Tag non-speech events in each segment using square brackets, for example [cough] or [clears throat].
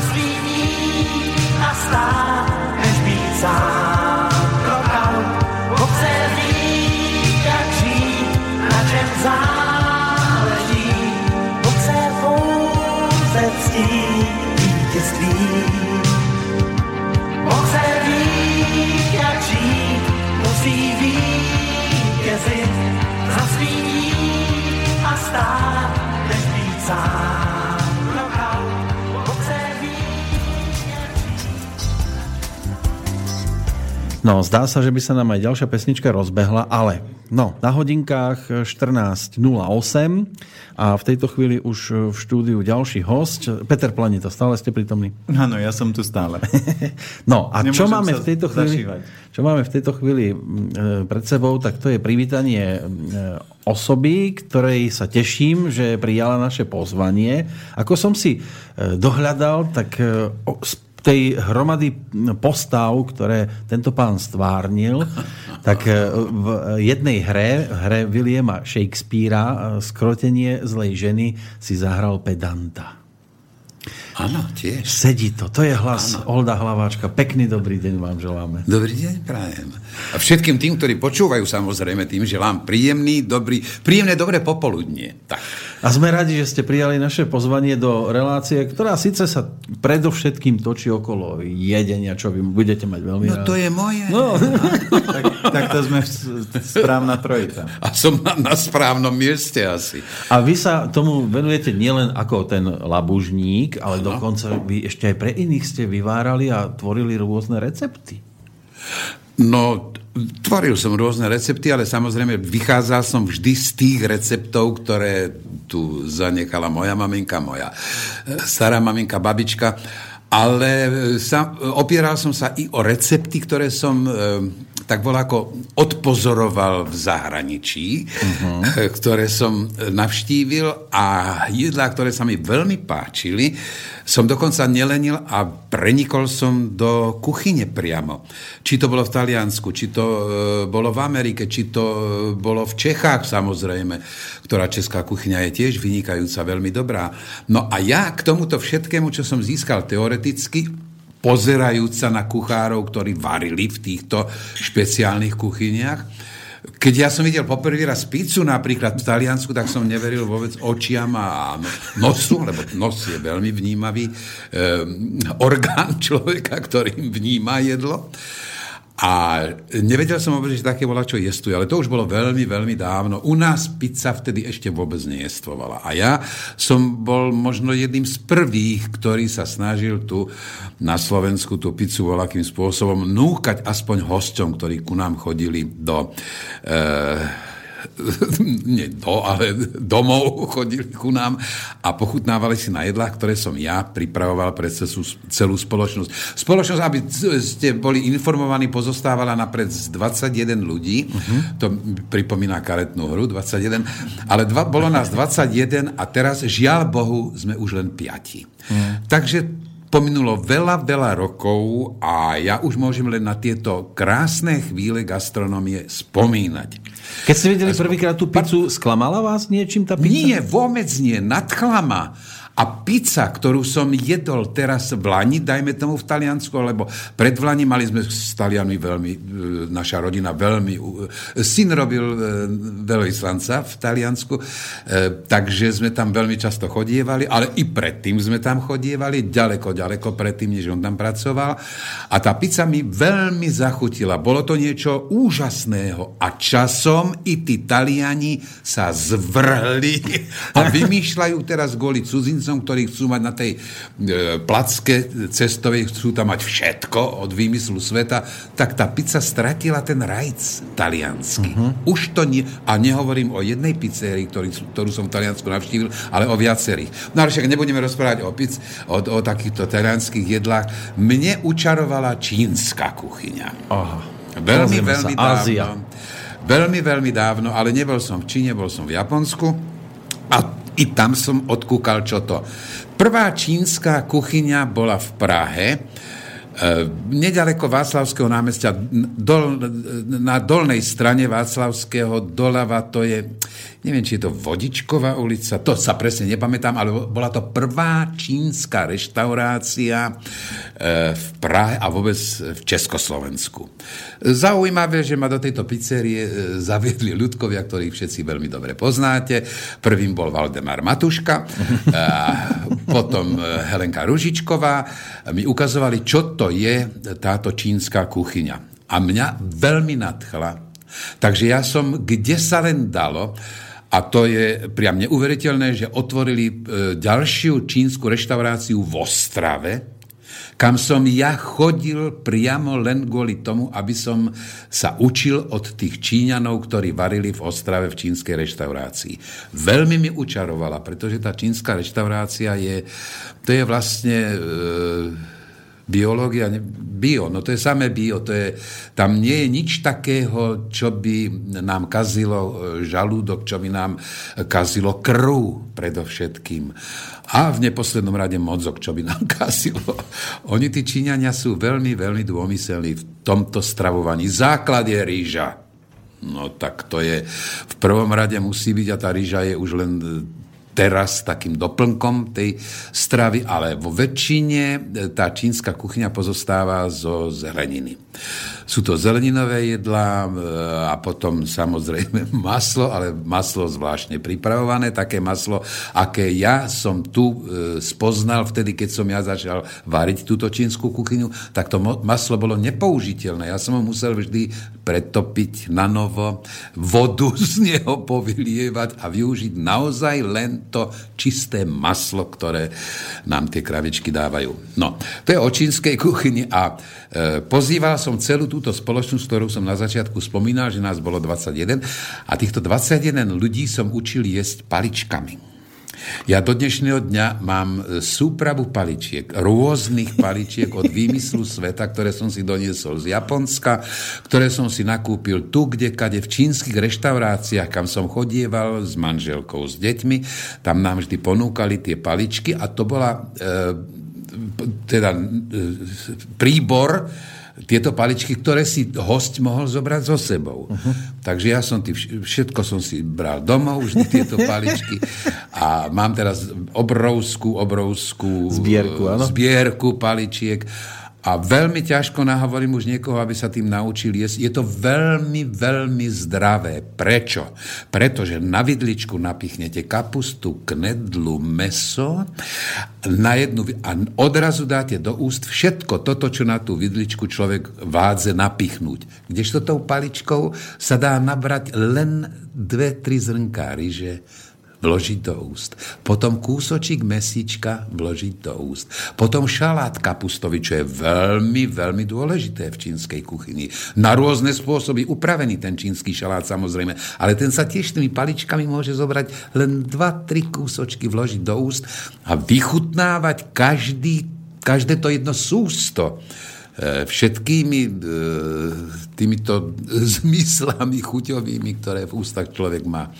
zasvíní a No, zdá sa, že by sa nám aj ďalšia pesnička rozbehla, ale no, na hodinkách 14.08 a v tejto chvíli už v štúdiu ďalší host. Peter Planito, stále ste prítomní? Áno, ja som tu stále. [laughs] No a čo Nemôžem máme, sa v tejto chvíli, zašívať. čo máme v tejto chvíli pred sebou, tak to je privítanie e, osoby, ktorej sa teším, že prijala naše pozvanie. Ako som si e, dohľadal, tak e, tej hromady postav, ktoré tento pán stvárnil, tak e, v jednej hre, hre Williama Shakespearea, e, skrotenie zlej ženy, si zahral pedanta. Áno, tiež. Sedí to, to je hlas Olda Hlaváčka. Pekný dobrý deň vám želáme. Dobrý deň, prajem. A všetkým tým, ktorí počúvajú, samozrejme, tým želám príjemný, dobrý, príjemné, dobré popoludnie. Tak. A sme radi, že ste prijali naše pozvanie do relácie, ktorá síce sa predovšetkým točí okolo jedenia, čo vy budete mať veľmi No to je moje. No. [laughs] tak, tak to sme správna trojita. A som na, na správnom mieste asi. A vy sa tomu venujete nielen ako ten labužník, ale dokonca vy ešte aj pre iných ste vyvárali a tvorili rôzne recepty. No, tvoril som rôzne recepty, ale samozrejme vychádzal som vždy z tých receptov, ktoré tu zanechala moja maminka, moja e, stará maminka, babička. Ale e, sa, opieral som sa i o recepty, ktoré som e, tak bol ako odpozoroval v zahraničí, uh-huh. ktoré som e, navštívil a jedlá, ktoré sa mi veľmi páčili, som dokonca nelenil a prenikol som do kuchyne priamo. Či to bolo v Taliansku, či to e, bolo v Amerike, či to bolo v Čechách samozrejme, ktorá česká kuchyňa je tiež vynikajúca, veľmi dobrá. No a ja k tomuto všetkému, čo som získal teoreticky, pozerajúc sa na kuchárov, ktorí varili v týchto špeciálnych kuchyniach. Keď ja som videl poprvý raz pizzu napríklad v Taliansku, tak som neveril vôbec očiam a nosu, lebo nos je veľmi vnímavý um, orgán človeka, ktorým vníma jedlo. A nevedel som vôbec, že také bola, čo jestuje, ale to už bolo veľmi, veľmi dávno. U nás pizza vtedy ešte vôbec nejestovala. A ja som bol možno jedným z prvých, ktorý sa snažil tu na Slovensku tú pizzu voľakým spôsobom núkať aspoň hosťom, ktorí ku nám chodili do... E, [laughs] nie do, ale domov [laughs] chodili ku nám a pochutnávali si na jedlách, ktoré som ja pripravoval pre celú, spoločnosť. Spoločnosť, aby ste boli informovaní, pozostávala napred z 21 ľudí, uh-huh. to pripomína karetnú hru, 21, ale dva, bolo nás 21 a teraz, žiaľ Bohu, sme už len piati. Uh-huh. Takže Pominulo veľa, veľa rokov a ja už môžem len na tieto krásne chvíle gastronómie spomínať. Keď ste videli prvýkrát tú pizzu, sklamala vás niečím tá pizza? Nie, vôbec nie, nadchlama. A pizza, ktorú som jedol teraz v Lani, dajme tomu v Taliansku, lebo pred Vlani mali sme s Talianmi veľmi, e, naša rodina veľmi, e, syn robil e, veľvyslanca v Taliansku, takže sme tam veľmi často chodievali, ale i predtým sme tam chodievali, ďaleko, ďaleko predtým, než on tam pracoval. A tá pizza mi veľmi zachutila. Bolo to niečo úžasného a časom i tí Taliani sa zvrhli a [laughs] vymýšľajú teraz kvôli cudzincom cudzincom, ktorí chcú mať na tej e, placke cestovej, chcú tam mať všetko od výmyslu sveta, tak tá pizza stratila ten rajc taliansky. Uh-huh. Už to nie... A nehovorím o jednej pizzerii, ktorý, ktorú som v Taliansku navštívil, ale o viacerých. No ale však nebudeme rozprávať o, piz, o, o takýchto talianských jedlách. Mne učarovala čínska kuchyňa. Aha. Veľmi, Pozrieme veľmi sa, dávno. Ázia. Veľmi, veľmi dávno, ale nebol som v Číne, bol som v Japonsku. A i tam som odkúkal, čo to. Prvá čínska kuchyňa bola v Prahe. Nedaleko Václavského námestia, dol, na dolnej strane Václavského doľava to je, neviem, či je to Vodičková ulica, to sa presne nepamätám, ale bola to prvá čínska reštaurácia v Prahe a vôbec v Československu. Zaujímavé, že ma do tejto pizzerie zaviedli ľudkovia, ktorých všetci veľmi dobre poznáte. Prvým bol Valdemar Matuška, [laughs] potom Helenka Ružičková. Mi ukazovali, čo to je táto čínska kuchyňa. A mňa veľmi nadchla. Takže ja som, kde sa len dalo, a to je priam neuveriteľné, že otvorili e, ďalšiu čínsku reštauráciu v Ostrave, kam som ja chodil priamo len kvôli tomu, aby som sa učil od tých Číňanov, ktorí varili v Ostrave v čínskej reštaurácii. Veľmi mi učarovala, pretože tá čínska reštaurácia je, to je vlastne... E, biológia, bio, no to je samé bio, to je, tam nie je nič takého, čo by nám kazilo e, žalúdok, čo by nám kazilo krv predovšetkým. A v neposlednom rade mozog, čo by nám [laughs] kazilo. Oni, tí Číňania, sú veľmi, veľmi dômyselní v tomto stravovaní. Základ je rýža. No tak to je, v prvom rade musí byť a tá rýža je už len teraz takým doplnkom tej stravy, ale vo väčšine e, tá čínska kuchyňa pozostáva zo zeleniny. Sú to zeleninové jedlá e, a potom samozrejme [laughs] maslo, ale maslo zvláštne pripravované, také maslo, aké ja som tu e, spoznal vtedy, keď som ja začal variť túto čínsku kuchyňu, tak to maslo bolo nepoužiteľné. Ja som ho musel vždy pretopiť na novo, vodu [laughs] z neho povylievať a využiť naozaj len to čisté maslo, ktoré nám tie kravičky dávajú. No, to je o čínskej kuchyni a pozýval som celú túto spoločnosť, ktorú som na začiatku spomínal, že nás bolo 21 a týchto 21 ľudí som učil jesť paličkami. Ja do dnešného dňa mám e, súpravu paličiek, rôznych paličiek od výmyslu sveta, ktoré som si doniesol z Japonska, ktoré som si nakúpil tu, kde kade v čínskych reštauráciách, kam som chodieval s manželkou, s deťmi, tam nám vždy ponúkali tie paličky a to bola e, teda e, príbor, tieto paličky, ktoré si host mohol zobrať so sebou. Uh-huh. Takže ja som tý, všetko som si bral domov, vždy tieto [laughs] paličky a mám teraz obrovskú, obrovskú zbierku, áno? zbierku paličiek a veľmi ťažko nahovorím už niekoho, aby sa tým naučil jesť. Je to veľmi, veľmi zdravé. Prečo? Pretože na vidličku napichnete kapustu, knedlu, meso na jednu, a odrazu dáte do úst všetko toto, čo na tú vidličku človek vádze napichnúť. Kdežto tou paličkou sa dá nabrať len dve, tri zrnká ryže, vložiť do úst. Potom kúsočik mesička vložiť do úst. Potom šalát kapustovi, čo je veľmi, veľmi dôležité v čínskej kuchyni. Na rôzne spôsoby upravený ten čínsky šalát samozrejme, ale ten sa tiež tými paličkami môže zobrať len 2-3 kúsočky vložiť do úst a vychutnávať každý, každé to jedno sústo e, všetkými e, týmito [laughs] zmyslami chuťovými, ktoré v ústach človek má.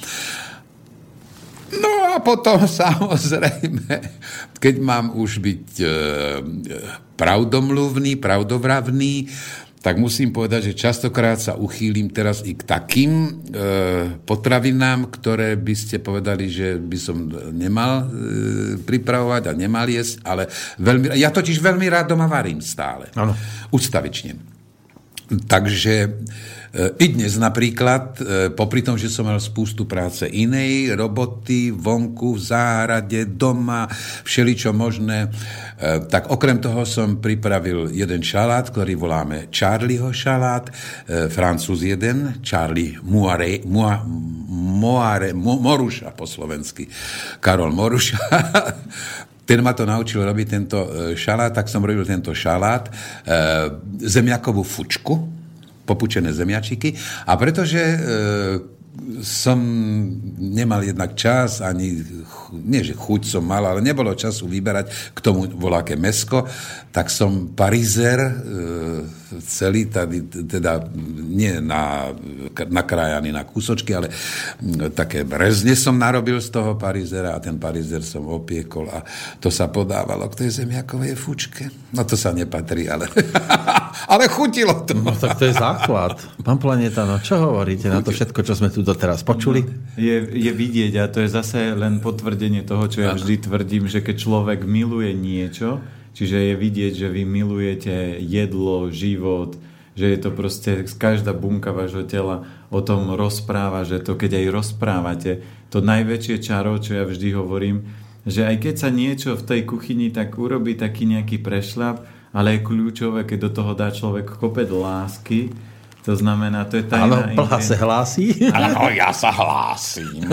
No a potom [laughs] samozrejme, keď mám už byť e, pravdomluvný, pravdovravný, tak musím povedať, že častokrát sa uchýlim teraz i k takým e, potravinám, ktoré by ste povedali, že by som nemal e, pripravovať a nemal jesť, ale veľmi, ja totiž veľmi rád doma varím stále. Ano. Ustavične. Takže i dnes napríklad, e, popri tom, že som mal spústu práce inej, roboty, vonku, v záhrade, doma, všeličo možné, e, tak okrem toho som pripravil jeden šalát, ktorý voláme Charlieho šalát, e, francúz jeden, Charlie Moire, Moire, Moire, Moruša po slovensky, Karol Moruša, [laughs] ten ma to naučil robiť tento šalát, tak som robil tento šalát, zemiakovú fučku, popučené zemiačiky. A pretože e, som nemal jednak čas, ani, nie že chuť som mal, ale nebolo času vyberať k tomu voláke mesko, tak som parizer e, celý, tady, teda nie na, nakrájaný na kúsočky, ale také brezne som narobil z toho parizera a ten parizer som opiekol a to sa podávalo k tej zemiakovej fučke. No to sa nepatrí, ale, [laughs] ale chutilo to. No tak to je základ. Pán Planeta, no čo hovoríte na to všetko, čo sme tu doteraz počuli? Je, je vidieť a to je zase len potvrdenie toho, čo ja vždy tvrdím, že keď človek miluje niečo, čiže je vidieť, že vy milujete jedlo, život, že je to proste každá bunka vášho tela o tom rozpráva, že to keď aj rozprávate, to najväčšie čaro, čo ja vždy hovorím, že aj keď sa niečo v tej kuchyni tak urobí taký nejaký prešľap, ale je kľúčové, keď do toho dá človek kopec lásky, to znamená, to je tajná... Áno, plha sa hlási. Áno, ja sa hlásim.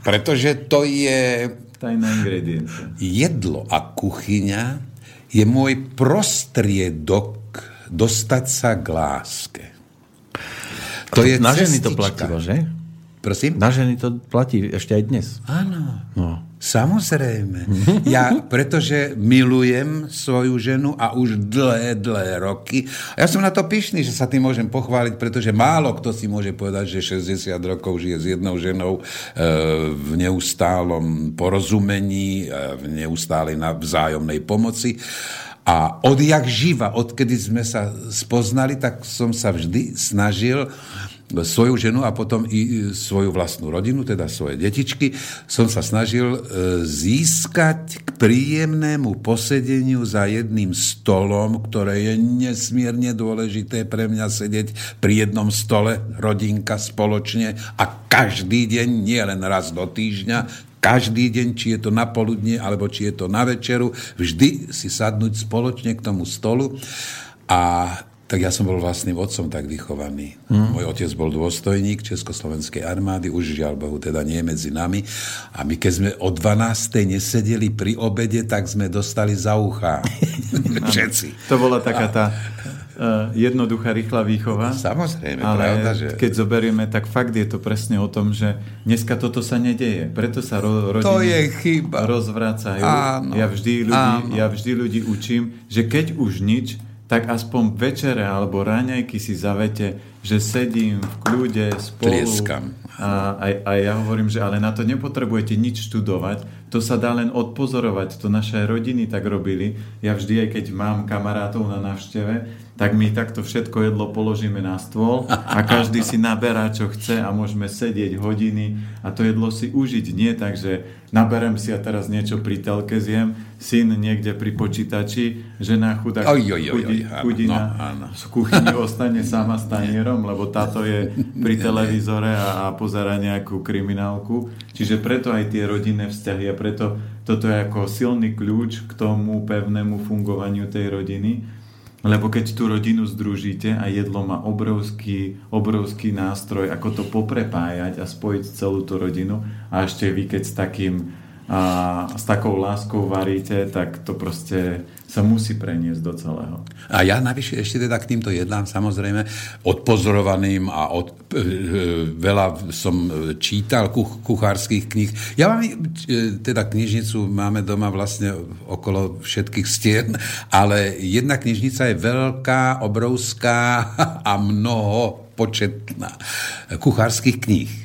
Pretože to je... Tajná ingrediencia. Jedlo a kuchyňa je môj prostriedok dostať sa k láske. To je Na ženy to platilo, že? Prosím? Na ženy to platí ešte aj dnes. Áno. No. Samozrejme. [laughs] Ja, pretože milujem svoju ženu a už dlhé, dlhé roky. Ja som na to pyšný, že sa tým môžem pochváliť, pretože málo kto si môže povedať, že 60 rokov žije s jednou ženou e, v neustálom porozumení, e, v neustálej vzájomnej pomoci. A odjak živa, odkedy sme sa spoznali, tak som sa vždy snažil svoju ženu a potom i svoju vlastnú rodinu, teda svoje detičky, som sa snažil e, získať k príjemnému posedeniu za jedným stolom, ktoré je nesmierne dôležité pre mňa sedieť pri jednom stole, rodinka spoločne a každý deň, nie len raz do týždňa, každý deň, či je to na poludne, alebo či je to na večeru, vždy si sadnúť spoločne k tomu stolu a tak ja som bol vlastným otcom tak vychovaný. Mm. Môj otec bol dôstojník Československej armády, už žiaľ Bohu teda nie medzi nami. A my keď sme o 12. nesedeli pri obede, tak sme dostali za ucha. [laughs] Všetci. To bola taká tá uh, jednoduchá, rýchla výchova. Samozrejme, ale pravda, že... keď zoberieme, tak fakt je to presne o tom, že dneska toto sa nedeje. Preto sa ro- rodiny To je chyba. rozvracajú. Áno. Ja vždy, ľudí, Áno. ja vždy ľudí učím, že keď už nič, tak aspoň večere alebo ráňajky si zavete, že sedím v kľude spolu. Tlieskam. A, a, a ja hovorím, že ale na to nepotrebujete nič študovať, to sa dá len odpozorovať. To naše rodiny tak robili. Ja vždy, aj keď mám kamarátov na návšteve, tak my takto všetko jedlo položíme na stôl a každý si naberá, čo chce a môžeme sedieť hodiny a to jedlo si užiť. Nie tak, že naberem si a teraz niečo pri telke zjem, syn niekde pri počítači, žena chudá Oj, oj, oj, chudina no, áno. v kuchyni ostane sama s tanierom, lebo táto je pri televízore a, a pozera nejakú kriminálku. Čiže preto aj tie rodinné vzťahy a preto toto je ako silný kľúč k tomu pevnému fungovaniu tej rodiny. Lebo keď tú rodinu združíte a jedlo má obrovský, obrovský nástroj, ako to poprepájať a spojiť celú tú rodinu a ešte vy keď s takým a s takou láskou varíte, tak to proste sa musí preniesť do celého. A ja navyše ešte teda k týmto jedlám samozrejme odpozorovaným a od, e, e, veľa som čítal kuch, kuchárskych kníh. Ja mám e, teda knižnicu, máme doma vlastne okolo všetkých stien, ale jedna knižnica je veľká, obrovská [laughs] a mnoho početná kuchárskych kníh.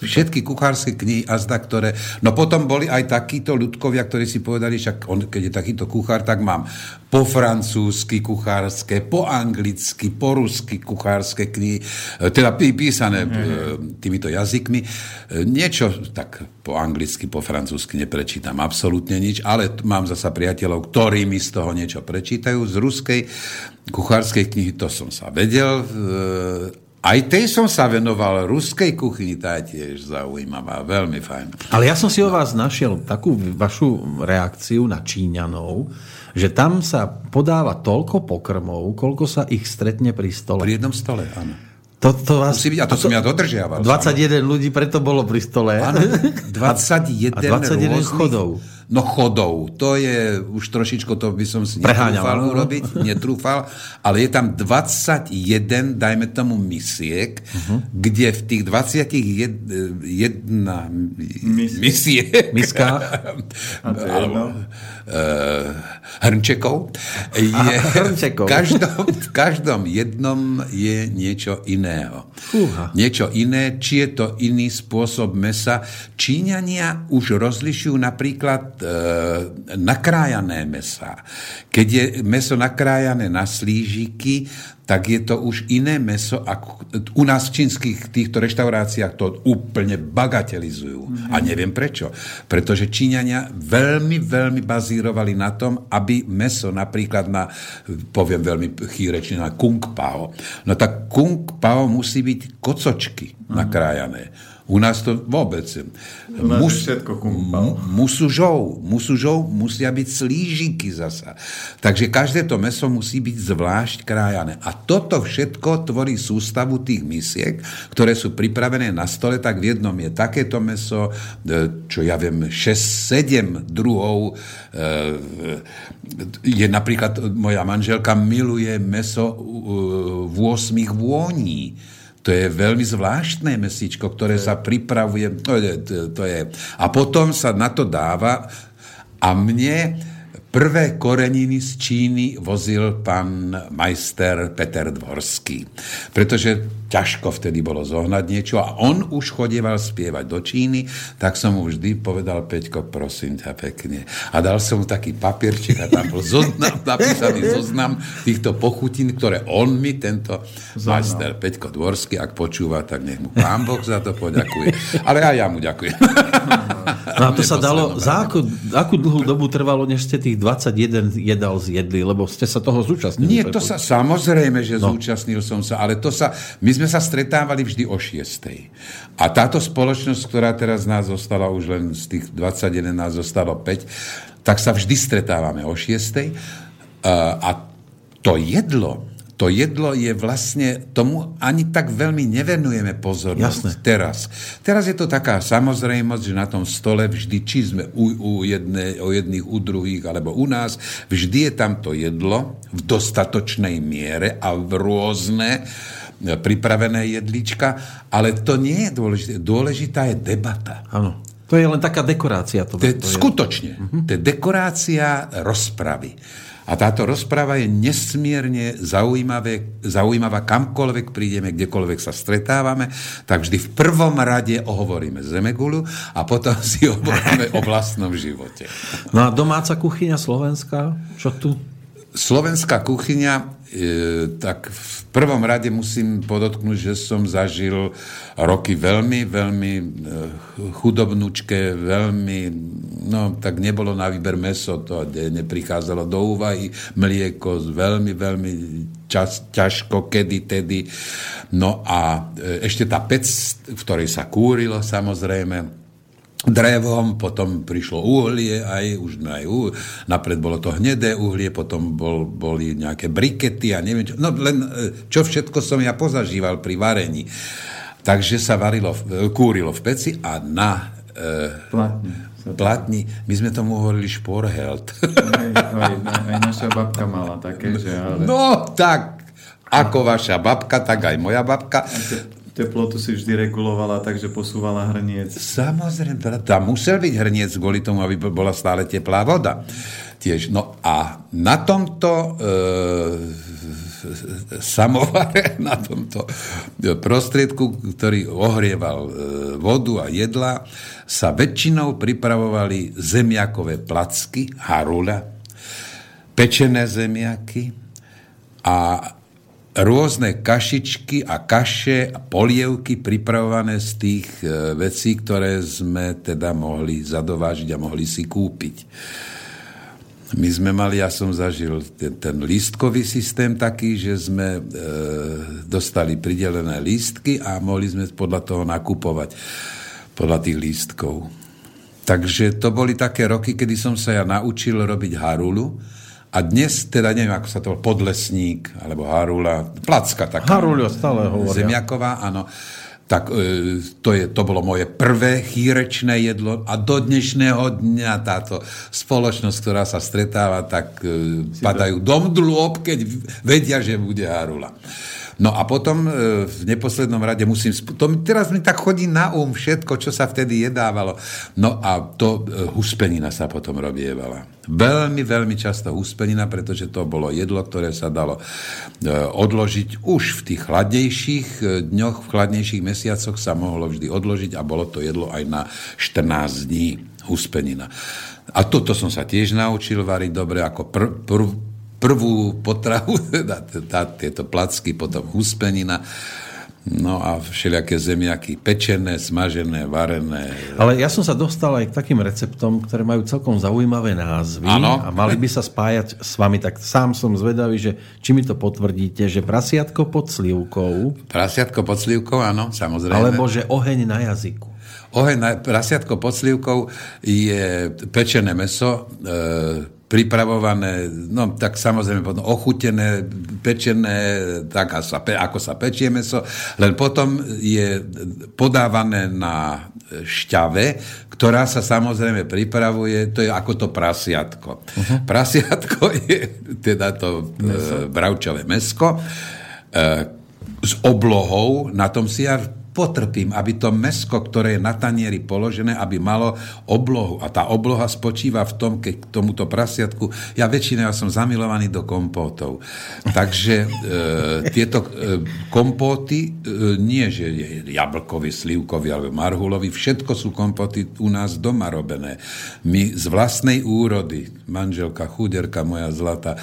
Všetky kuchárske knihy azda, ktoré... No potom boli aj takíto ľudkovia, ktorí si povedali, však on, keď je takýto kuchár, tak mám po francúzsky kuchárske, po anglicky, po rusky kuchárske knihy, e, teda pí- písané mm-hmm. týmito jazykmi. E, Niečo tak po anglicky, po francúzsky neprečítam absolútne nič, ale mám zasa priateľov, ktorí mi z toho niečo prečítajú. Z ruskej kuchárskej knihy to som sa vedel, aj tej som sa venoval, ruskej kuchyni, tá je tiež zaujímavá, veľmi fajn. Ale ja som si o vás našiel takú vašu reakciu na Číňanov, že tam sa podáva toľko pokrmov, koľko sa ich stretne pri stole. Pri jednom stole, áno. To, to vás, Musí byť, a to som ja dodržiaval. 21 ľudí preto bolo pri stole. Áno, 21, A 21 rôznych chodov. No chodov, to je už trošičko, to by som si Preháňal, netrúfal urobiť, [laughs] netrúfal, ale je tam 21, dajme tomu misiek, Mhm. kde v tých 21 jedna Mis- misiek Miska. [laughs] A to je uh, hrnčekov, je, hrnčekov. [laughs] v, každom, v každom jednom je niečo iného. Fúha. Niečo iné, či je to iný spôsob mesa. Číňania už rozlišujú napríklad nakrájané mesa. Keď je meso nakrájané na slížiky, tak je to už iné meso. Ako, u nás v čínskych týchto reštauráciách to úplne bagatelizujú. Mm-hmm. A neviem prečo. Pretože Číňania veľmi, veľmi bazírovali na tom, aby meso napríklad na, poviem veľmi chýrečne, na kung pao. No tak kung pao musí byť kocočky mm-hmm. nakrájané. U nás to vôbec. Je všetko. Musužou, musužou musia byť slížiky zasa. Takže každé to meso musí byť zvlášť krájané. A toto všetko tvorí sústavu tých misiek, ktoré sú pripravené na stole, tak v jednom je takéto meso, e, čo ja viem, 6-7 druhov. e, Je napríklad, moja manželka miluje meso e, v 8 vôní. To je veľmi zvláštne mesičko, ktoré sa pripravuje. To je, to je. A potom sa na to dáva. A mne prvé koreniny z Číny vozil pán majster Peter Dvorský. Pretože ťažko vtedy bolo zohnať niečo a on už chodieval spievať do Číny, tak som mu vždy povedal, Peťko, prosím ťa pekne. A dal som mu taký papierček a tam bol zoznam, [laughs] napísaný zoznam týchto pochutín, ktoré on mi, tento majster Peťko Dvorský, ak počúva, tak nech mu pán Boh za to poďakuje. Ale aj ja mu ďakujem. No a to [laughs] sa dalo, za akú, akú dlhú dobu trvalo, než ste tých 21 jedal zjedli, lebo ste sa toho zúčastnili. Nie, to sa samozrejme, že no. zúčastnil som sa, ale to sa, my sme sa stretávali vždy o 6. A táto spoločnosť, ktorá teraz nás zostala, už len z tých 21 nás zostalo 5, tak sa vždy stretávame o 6. A to jedlo, to jedlo je vlastne, tomu ani tak veľmi nevenujeme pozornosť Jasné. teraz. Teraz je to taká samozrejmosť, že na tom stole vždy, či sme u, u jedne, o jedných, u druhých, alebo u nás, vždy je tam to jedlo v dostatočnej miere a v rôzne e, pripravené jedlička, ale to nie je dôležité. Dôležitá je debata. Áno. To je len taká dekorácia. To, To je, to je. skutočne. To je dekorácia rozpravy. A táto rozprava je nesmierne zaujímavé, zaujímavá, kamkoľvek prídeme, kdekoľvek sa stretávame, tak vždy v prvom rade ohovoríme Zemegulu a potom [laughs] si hovoríme o vlastnom živote. No a domáca kuchyňa slovenská? Čo tu? Slovenská kuchyňa, tak v prvom rade musím podotknúť, že som zažil roky veľmi, veľmi e, chudobnúčke, veľmi, no tak nebolo na výber meso, to ne- neprichádzalo do úvahy, mlieko veľmi, veľmi čas, ťažko, kedy, tedy. No a e, ešte tá pec, v ktorej sa kúrilo samozrejme, drevom, potom prišlo uhlie, aj už aj uh, napred bolo to hnedé uhlie, potom bol, boli nejaké brikety a neviem čo. No len e, čo všetko som ja pozažíval pri varení. Takže sa varilo, v- kúrilo v peci a na e, Platne. sa- platni, my sme tomu hovorili šporhelt. Aj, aj, aj naša babka mala také, že ale... no tak, ako vaša babka, tak aj moja babka. Te- Teplotu si vždy regulovala, takže posúvala hrniec. Samozrejme, teda tam musel byť hrniec kvôli tomu, aby bola stále teplá voda. Tiež. No a na tomto e, [laughs] samovare, [laughs] na tomto prostriedku, ktorý ohrieval e, vodu a jedla, sa väčšinou pripravovali zemiakové placky, harula, pečené zemiaky a rôzne kašičky a kaše a polievky pripravované z tých e, vecí, ktoré sme teda mohli zadovážiť a mohli si kúpiť. My sme mali, ja som zažil ten, ten lístkový systém taký, že sme e, dostali pridelené lístky a mohli sme podľa toho nakupovať, podľa tých lístkov. Takže to boli také roky, kedy som sa ja naučil robiť harulu a dnes, teda neviem, ako sa to podlesník, alebo harula, placka taká. Haruľo stále hovoria. Zemiaková, áno. tak e, to, je, to bolo moje prvé chýrečné jedlo a do dnešného dňa táto spoločnosť, ktorá sa stretáva, tak e, padajú dom dlôb, keď vedia, že bude Harula. No a potom e, v neposlednom rade musím... To, teraz mi tak chodí na um všetko, čo sa vtedy jedávalo. No a to e, huspenina sa potom robievala. Veľmi, veľmi často huspenina, pretože to bolo jedlo, ktoré sa dalo e, odložiť už v tých chladnejších dňoch, v chladnejších mesiacoch sa mohlo vždy odložiť a bolo to jedlo aj na 14 dní huspenina. A toto som sa tiež naučil variť dobre, ako pr, pr, prvú potravu, [laughs] teda, tá, tieto placky, potom huspenina, No a všelijaké zemiaky, pečené, smažené, varené. Ale ja som sa dostal aj k takým receptom, ktoré majú celkom zaujímavé názvy ano. a mali by sa spájať s vami. Tak sám som zvedavý, že či mi to potvrdíte, že prasiatko pod slivkou. Prasiatko pod slivkou, áno, samozrejme. Alebo že oheň na jazyku. Oheň na prasiatko pod slivkou je pečené meso, e, pripravované, no tak samozrejme potom ochutené, pečené, tak ako sa, ako sa pečie meso, len potom je podávané na šťave, ktorá sa samozrejme pripravuje, to je ako to prasiatko. Uh-huh. Prasiatko [laughs] je teda to meso. e, bravčové mesko e, s oblohou, na tom si ja potrpím, aby to mesko, ktoré je na tanieri položené, aby malo oblohu. A tá obloha spočíva v tom, keď k tomuto prasiatku, ja väčšinou ja som zamilovaný do kompótov. Takže e, tieto e, kompóty, e, nie že je jablkový, slivkový alebo marhulový, všetko sú kompóty u nás doma robené. My z vlastnej úrody, manželka, chuderka moja zlata,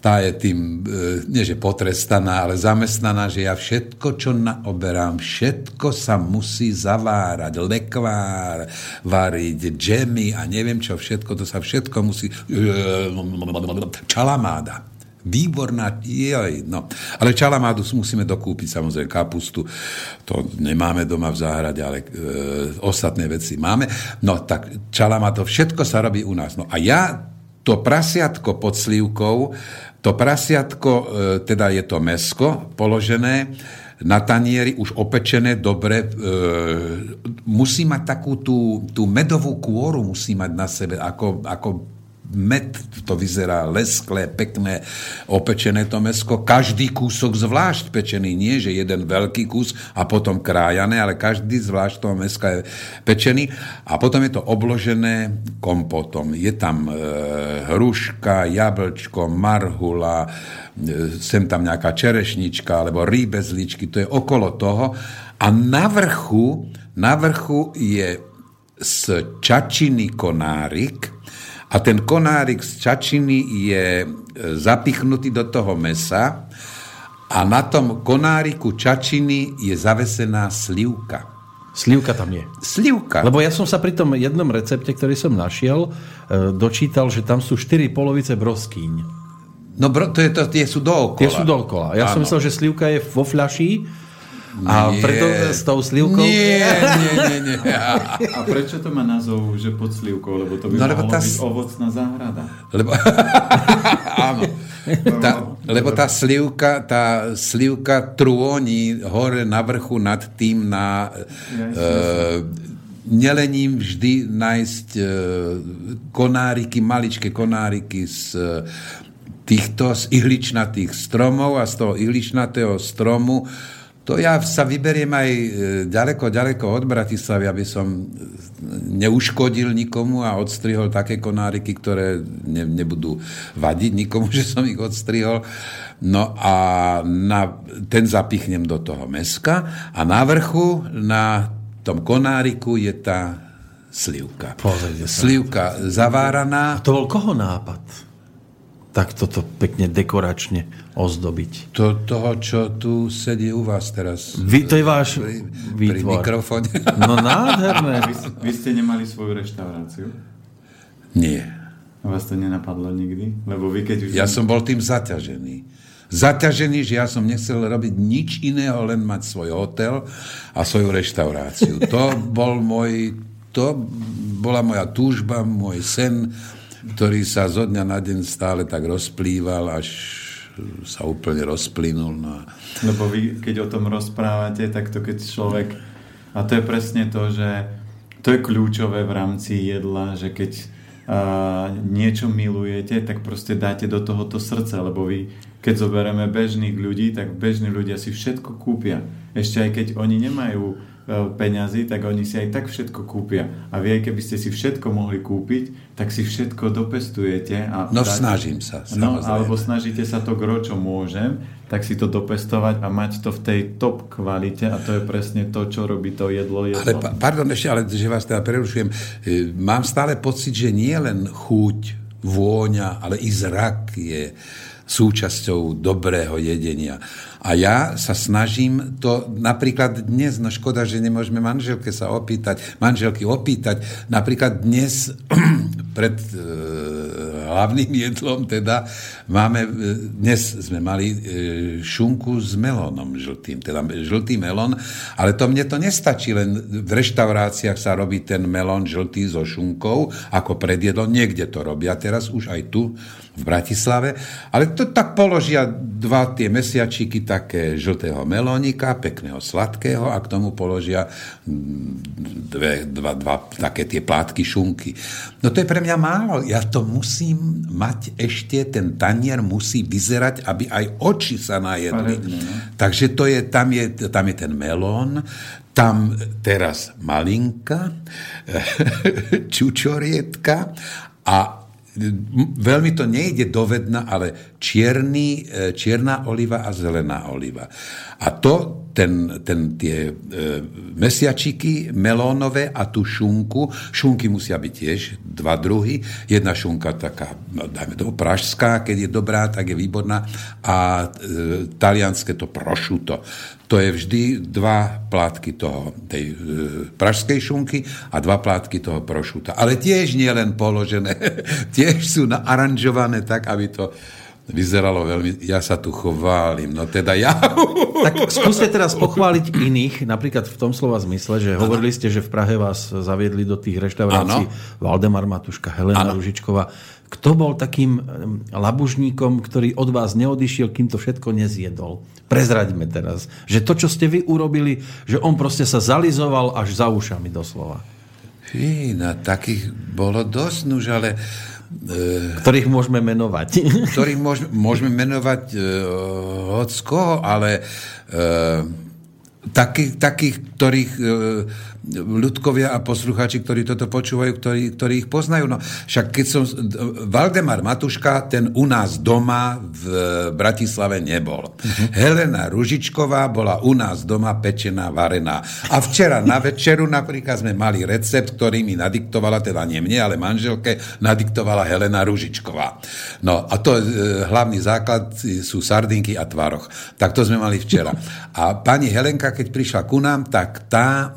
tá je tým, e, nie že potrestaná, ale zamestnaná, že ja všetko, čo naoberám, všetko sa musí zavárať, lekvár, variť, džemy a neviem čo, všetko, to sa všetko musí... Čalamáda. Výborná, joj, no. Ale čalamádu musíme dokúpiť, samozrejme, kapustu, to nemáme doma v záhrade, ale e, ostatné veci máme. No tak čalamádu, všetko sa robí u nás. No a ja to prasiatko pod slívkou to prasiatko, e, teda je to mesko položené na tanieri, už opečené, dobre, e, musí mať takú tú, tú medovú kôru, musí mať na sebe, ako, ako med, to vyzerá lesklé, pekné, opečené to mesko. Každý kúsok zvlášť pečený, nie že jeden veľký kus a potom krájané, ale každý zvlášť toho meska je pečený. A potom je to obložené kompotom. Je tam e, hruška, jablčko, marhula, e, sem tam nejaká čerešnička alebo rýbezličky, to je okolo toho. A na vrchu, na vrchu je z čačiny konárik, a ten konárik z čačiny je e, zapichnutý do toho mesa a na tom konáriku čačiny je zavesená slivka. Slivka tam je. Slivka. Lebo ja som sa pri tom jednom recepte, ktorý som našiel, e, dočítal, že tam sú 4 polovice broskýň. No bro, to je to, tie sú dookola. Tie sú dookola. Ja Áno. som myslel, že slivka je vo fľaši a nie. preto s tou slivkou... Nie, nie, nie, nie. A, a prečo to má názov, že pod slivkou? Lebo to by no, mohlo tá... byť ovocná záhrada. Lebo... [laughs] Áno. Tá, lebo tá slivka, tá slivka trôni hore na vrchu nad tým na... Ja, e, nelením vždy nájsť e, konáriky, maličké konáriky z e, týchto z ihličnatých stromov a z toho ihličnatého stromu to ja sa vyberiem aj e, ďaleko, ďaleko od Bratislavy, aby som neuškodil nikomu a odstrihol také konáriky, ktoré ne, nebudú vadiť nikomu, [laughs] že som ich odstrihol. No a na, ten zapichnem do toho meska a na vrchu, na tom konáriku je tá slivka. Pozrite Slivka zaváraná. A to bol koho nápad? Tak toto pekne dekoračne ozdobiť. To, toho, čo tu sedí u vás teraz. Vy, to je váš pri, výtvor. Pri mikrofóne. [laughs] No nádherné. Vy, vy ste nemali svoju reštauráciu? Nie. A vás to nenapadlo nikdy? Lebo vy keď už... Ja som bol tým zaťažený. Zaťažený, že ja som nechcel robiť nič iného, len mať svoj hotel a svoju reštauráciu. To bol môj... To bola moja túžba, môj sen ktorý sa zo dňa na deň stále tak rozplýval, až sa úplne rozplynul. No. Lebo vy, keď o tom rozprávate, tak to keď človek... A to je presne to, že to je kľúčové v rámci jedla, že keď a, niečo milujete, tak proste dáte do tohoto srdca, lebo vy, keď zoberieme bežných ľudí, tak bežní ľudia si všetko kúpia. Ešte aj keď oni nemajú peňazí, tak oni si aj tak všetko kúpia. A vy, keby ste si všetko mohli kúpiť, tak si všetko dopestujete. A no dáte, snažím sa. No, alebo snažíte sa to gro, čo môžem, tak si to dopestovať a mať to v tej top kvalite a to je presne to, čo robí to jedlo. jedlo. Ale, pardon, ešte, ale že vás teda prerušujem. E, mám stále pocit, že nie len chuť, vôňa, ale i zrak je súčasťou dobrého jedenia. A ja sa snažím to napríklad dnes, no škoda, že nemôžeme manželke sa opýtať, manželky opýtať, napríklad dnes [clears throat] pred e, hlavným jedlom teda máme, e, dnes sme mali e, šunku s melónom žltým, teda žltý melón, ale to mne to nestačí, len v reštauráciách sa robí ten melón žltý so šunkou, ako predjedlo, niekde to robia teraz už aj tu v Bratislave, ale to tak položia dva tie mesiačiky také žltého melónika, pekného sladkého a k tomu položia dve, dva, dva také tie plátky šunky. No to je pre mňa málo. Ja to musím mať ešte, ten tanier musí vyzerať, aby aj oči sa najedli. no? Takže to je, tam, je, tam je ten melón, tam teraz malinka, [laughs] čučorietka a veľmi to nejde dovedna, ale čierny, e, čierna oliva a zelená oliva. A to, ten, ten, tie e, mesiačiky melónové a tú šunku, šunky musia byť tiež dva druhy. Jedna šunka taká, no, dajme to, pražská, keď je dobrá, tak je výborná. A e, talianské to prošuto to je vždy dva plátky toho, tej e, pražskej šunky a dva plátky toho prošuta. Ale tiež nie len položené, [laughs] tiež sú naaranžované tak, aby to vyzeralo veľmi... Ja sa tu chválim, no teda ja... [laughs] Tak skúste teraz pochváliť iných, napríklad v tom slova zmysle, že hovorili ste, že v Prahe vás zaviedli do tých reštaurácií ano. Valdemar Matuška, Helena ano. Ružičková. Kto bol takým labužníkom, ktorý od vás neodišiel, kým to všetko nezjedol? Prezraďme teraz, že to, čo ste vy urobili, že on proste sa zalizoval až za ušami doslova. Fí, na takých bolo dosť, nuž, ale E, ktorých môžeme menovať. [laughs] Ktorých môžeme, môžeme menovať uh, hoď koho, ale uh, takých, takých, ktorých uh, ľudkovia a poslucháči, ktorí toto počúvajú, ktorí, ktorí ich poznajú. No, však keď som... Valdemar Matuška, ten u nás doma v Bratislave nebol. Uh-huh. Helena Ružičková bola u nás doma pečená, varená. A včera na večeru napríklad sme mali recept, ktorý mi nadiktovala, teda nie mne, ale manželke, nadiktovala Helena Ružičková. No a to e, hlavný základ sú sardinky a tvaroch. Tak to sme mali včera. A pani Helenka, keď prišla ku nám, tak tá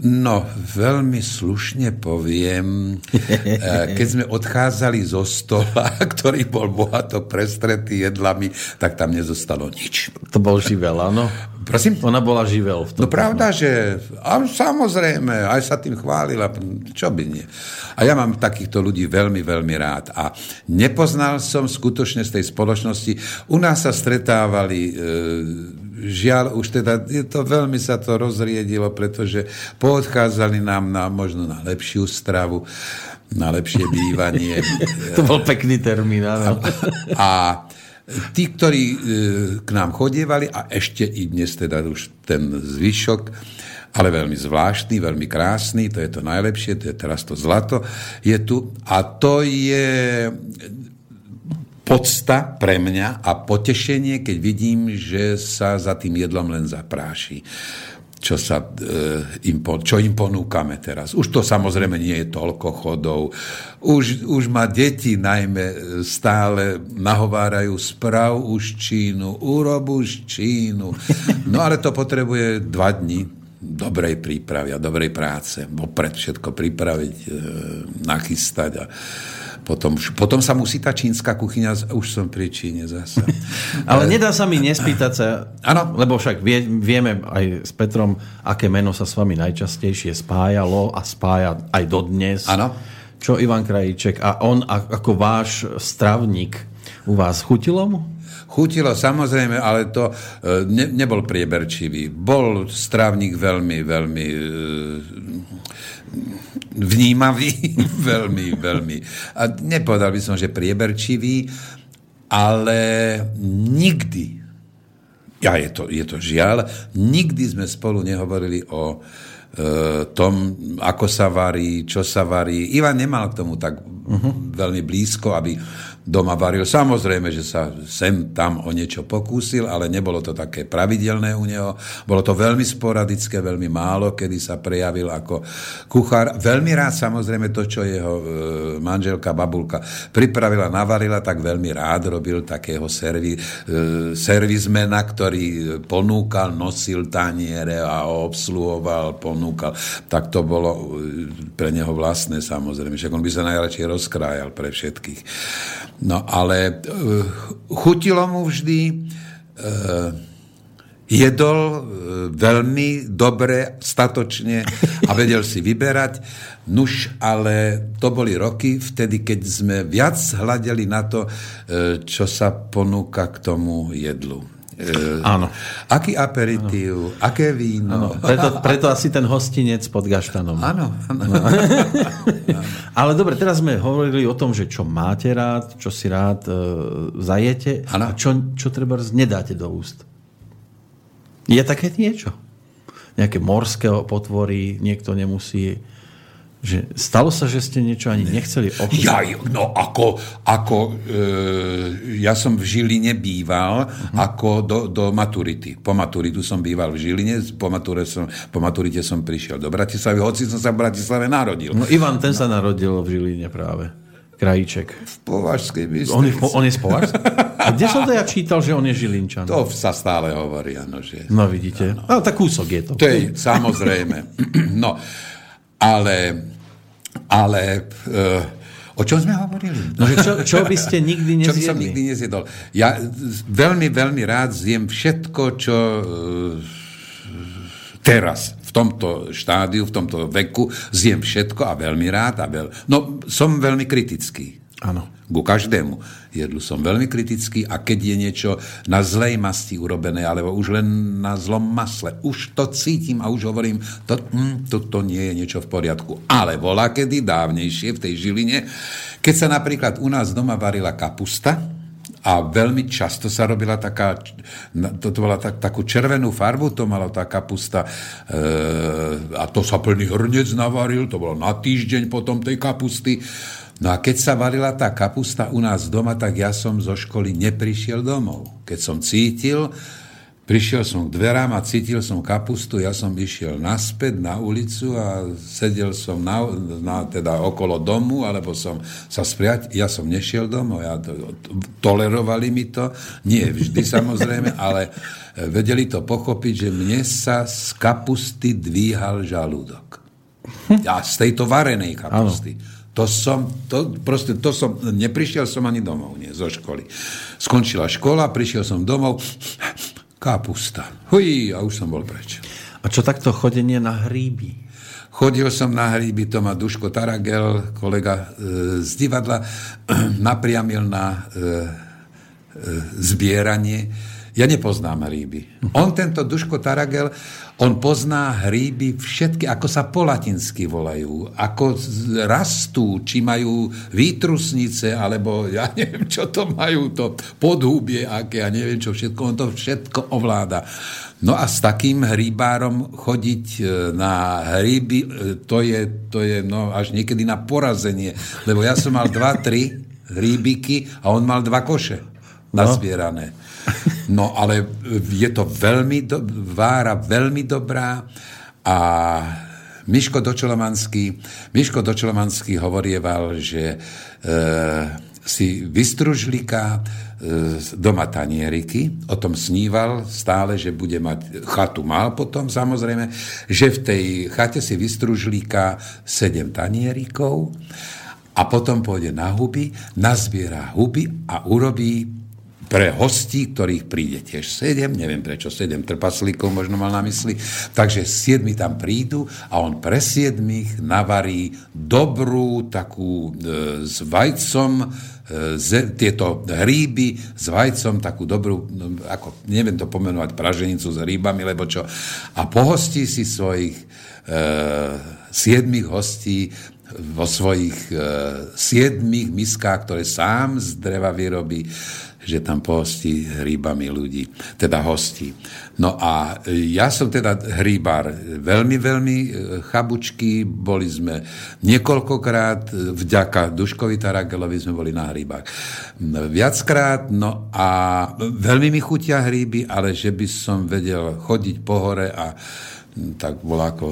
no, veľmi slušne poviem, [laughs] e, keď sme odchádzali zo stola, [laughs] ktorý bol bohato prestretý jedlami, tak tam nezostalo nič. To bol živel, áno? Prosím? Ona bola živel. V tom no pravda, že a samozrejme, aj sa tým chválila, čo by nie. A ja mám takýchto ľudí veľmi, veľmi rád. A nepoznal som skutočne z tej spoločnosti. U nás sa stretávali e, žiaľ, už teda je to veľmi sa to rozriedilo, pretože poodchádzali nám na, možno na lepšiu stravu, na lepšie bývanie. [laughs] to bol pekný termín, áno. A, a tí, ktorí e, k nám chodievali, a ešte i dnes teda už ten zvyšok, ale veľmi zvláštny, veľmi krásny, to je to najlepšie, to je teraz to zlato, je tu. A to je podsta pre mňa a potešenie, keď vidím, že sa za tým jedlom len zapráši čo, sa, e, im, čo im ponúkame teraz. Už to samozrejme nie je toľko chodov. Už, už ma deti najmä stále nahovárajú sprav už Čínu, urob už Čínu. No ale to potrebuje dva dni dobrej prípravy a dobrej práce. Vopred všetko pripraviť, e, nachystať a potom, potom sa musí tá čínska kuchyňa, už som pri Číne zase. [laughs] Ale nedá sa mi nespýtať sa, ano. lebo však vie, vieme aj s Petrom, aké meno sa s vami najčastejšie spájalo a spája aj dodnes. Áno. Čo Ivan Krajíček a on ako váš stravník u vás. Chutilo mu? Chutilo samozrejme, ale to e, ne, nebol prieberčivý. Bol strávnik veľmi, veľmi e, vnímavý, [laughs] veľmi, veľmi. A nepovedal by som, že prieberčivý, ale nikdy, ja je to, je to žiaľ, nikdy sme spolu nehovorili o e, tom, ako sa varí, čo sa varí. Ivan nemal k tomu tak uh-huh. veľmi blízko, aby doma varil. Samozrejme, že sa sem tam o niečo pokúsil, ale nebolo to také pravidelné u neho. Bolo to veľmi sporadické, veľmi málo, kedy sa prejavil ako kuchár. Veľmi rád samozrejme to, čo jeho e, manželka, babulka pripravila, navarila, tak veľmi rád robil takého servi, e, servismena, ktorý ponúkal, nosil taniere a obsluhoval, ponúkal. Tak to bolo e, pre neho vlastné samozrejme. Však on by sa najradšej rozkrájal pre všetkých. No ale uh, chutilo mu vždy, uh, jedol uh, veľmi dobre, statočne a vedel si vyberať. Nuž, ale to boli roky vtedy, keď sme viac hľadeli na to, čo sa ponúka k tomu jedlu. Áno. Aký aperitív, áno. aké víno. Áno. Preto, preto asi ten hostinec pod gaštanom. Áno, áno. No. [laughs] Ale dobre, teraz sme hovorili o tom, že čo máte rád, čo si rád e, zajete ano. a čo, čo treba nedáte do úst. Je také niečo? Nejaké morské potvory, niekto nemusí že stalo sa, že ste niečo ani nechceli ochutnať? Ja, no ako, ako e, ja som v Žiline býval uh-huh. ako do, do maturity. Po maturitu som býval v Žiline, po, mature som, po maturite som prišiel do Bratislavy, hoci som sa v Bratislave narodil. No Ivan, ten no. sa narodil v Žiline práve. Krajíček. V Považskej Bystrici. On je, on je z Považskej? A kde som to ja čítal, že on je Žilinčan? To sa stále hovorí, áno. Že... No vidíte. No, tak kúsok je to. To je, samozrejme. [clears throat] No, ale, ale uh, o čom sme hovorili? No, že čo, čo by ste nikdy nezjedli? [laughs] Čo by som nikdy nezjedol. Ja veľmi, veľmi rád zjem všetko, čo uh, teraz, v tomto štádiu, v tomto veku, zjem všetko a veľmi rád. A veľ... No, som veľmi kritický. Áno. Ku každému jedlu som veľmi kritický a keď je niečo na zlej masti urobené, alebo už len na zlom masle, už to cítim a už hovorím, to, hm, to, to nie je niečo v poriadku. Ale volá kedy dávnejšie v tej žiline, keď sa napríklad u nás doma varila kapusta, a veľmi často sa robila taká, to, to bola tak, takú červenú farbu, to mala tá kapusta e, a to sa plný hrnec navaril, to bolo na týždeň potom tej kapusty No a keď sa varila tá kapusta u nás doma, tak ja som zo školy neprišiel domov. Keď som cítil, prišiel som k dverám a cítil som kapustu, ja som išiel naspäť na ulicu a sedel som na, na, teda okolo domu, alebo som sa spriať, ja som nešiel domov, ja to, tolerovali mi to, nie vždy [laughs] samozrejme, ale vedeli to pochopiť, že mne sa z kapusty dvíhal žalúdok. [laughs] A z tejto varenej kapusty. Ano. To som, to, proste, to som, neprišiel som ani domov, nie, zo školy. Skončila škola, prišiel som domov, kapusta. Huj, a už som bol preč. A čo takto chodenie na hríby? Chodil som na hríby, to ma Duško Taragel, kolega e, z divadla, [clears throat] napriamil na e, e, zbieranie. Ja nepoznám hríby. On, tento Duško Taragel, on pozná hríby všetky, ako sa po latinsky volajú, ako rastú, či majú výtrusnice, alebo ja [laughs] neviem, čo to majú, to podhúbie, aké, ja neviem, čo všetko, on to všetko ovláda. No a s takým hríbárom chodiť e, na hríby, e, to je, to je no, až niekedy na porazenie, lebo ja som mal dva, tri hríbiky a on mal dva koše nazbierané. No. No ale je to veľmi, do, vára veľmi dobrá. A Miško Dočolomanský, Miško Dočolomanský hovorieval, že e, si vystružlíka e, doma tanieriky, o tom sníval stále, že bude mať, chatu mal potom samozrejme, že v tej chate si vystružlíka sedem tanierikov a potom pôjde na huby, nazbiera huby a urobí pre hostí, ktorých príde tiež sedem, neviem prečo sedem trpaslíkov možno mal na mysli, takže siedmi tam prídu a on pre siedmých navarí dobrú takú e, s vajcom, e, z, tieto hríby s vajcom, takú dobrú, no, ako, neviem to pomenovať, praženicu s hríbami, lebo čo. A pohostí si svojich e, siedmých hostí vo svojich e, siedmých miskách, ktoré sám z dreva vyrobí že tam pohostí hríbami ľudí, teda hostí. No a ja som teda hríbar veľmi, veľmi e, chabučky, boli sme niekoľkokrát, e, vďaka Duškovi Taragelovi sme boli na hríbach. Viackrát, no a veľmi mi chutia hríby, ale že by som vedel chodiť po hore a tak bolo ako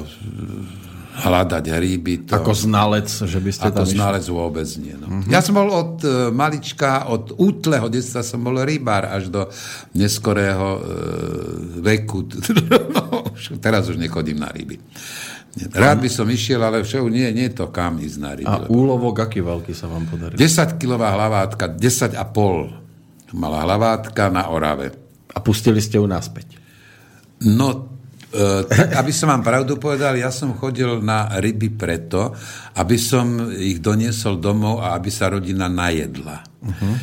hľadať hríby. To, ako znalec, že by ste Ako znalec vôbec nie. No. Uh-huh. Ja som bol od uh, malička, od útleho detstva som bol rybár až do neskorého uh, veku. no, [laughs] teraz už nechodím na ryby. Rád by som išiel, ale však nie, nie je to kam ísť na ryby. A úlovok, aký veľký sa vám podaril? 10-kilová hlavátka, 10 a pol malá hlavátka na Orave. A pustili ste ju naspäť? No, tak, aby som vám pravdu povedal, ja som chodil na ryby preto, aby som ich doniesol domov a aby sa rodina najedla. Uh-huh.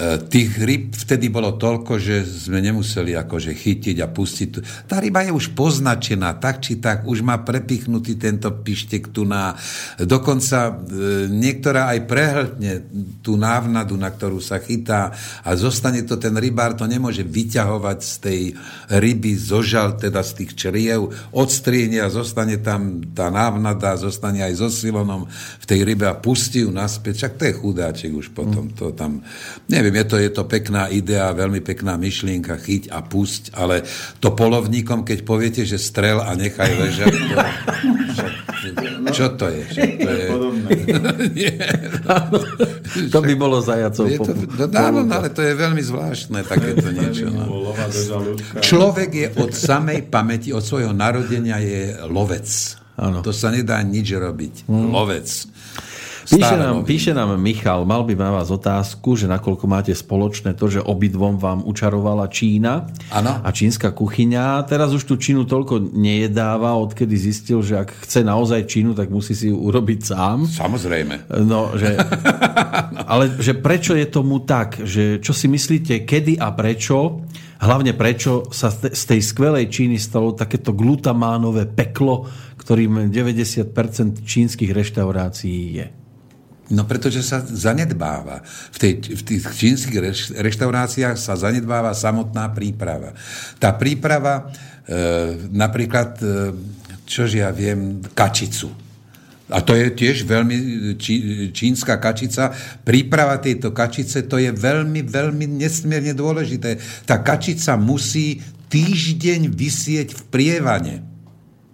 E, tých ryb vtedy bolo toľko, že sme nemuseli akože chytiť a pustiť. Tá ryba je už poznačená, tak či tak, už má prepichnutý tento pištek tu na... Dokonca e, niektorá aj prehltne tú návnadu, na ktorú sa chytá a zostane to, ten rybár to nemôže vyťahovať z tej ryby, zožal teda z tých čriev, odstriehne a zostane tam tá návnada, zostane aj so silonom v tej rybe a pustí ju naspäť. Čak to je chudáček už potom. To tam, ne, neviem, je to, je to pekná idea, veľmi pekná myšlienka, chyť a pusť, ale to polovníkom, keď poviete, že strel a nechaj ležať, to, [laughs] čo to je? Čo to je? [laughs] Nie, to by bolo zajacov je to, no, no, no, ale to je veľmi zvláštne takéto niečo. No. Človek je od samej pamäti, od svojho narodenia je lovec. Ano. To sa nedá nič robiť. Hmm. Lovec. Píše nám, píše nám Michal, mal by na vás otázku, že nakoľko máte spoločné to, že obidvom vám učarovala Čína ano. a čínska kuchyňa. Teraz už tú Čínu toľko nejedáva, odkedy zistil, že ak chce naozaj Čínu, tak musí si ju urobiť sám. Samozrejme. No, že, [laughs] ale že prečo je tomu tak? Že, čo si myslíte, kedy a prečo? Hlavne prečo sa z tej skvelej Číny stalo takéto glutamánové peklo, ktorým 90% čínskych reštaurácií je? No pretože sa zanedbáva. V, tej, v tých čínskych reštauráciách sa zanedbáva samotná príprava. Tá príprava, e, napríklad, e, čože ja viem, kačicu. A to je tiež veľmi čí, čínska kačica. Príprava tejto kačice, to je veľmi, veľmi nesmierne dôležité. Tá kačica musí týždeň vysieť v prievane.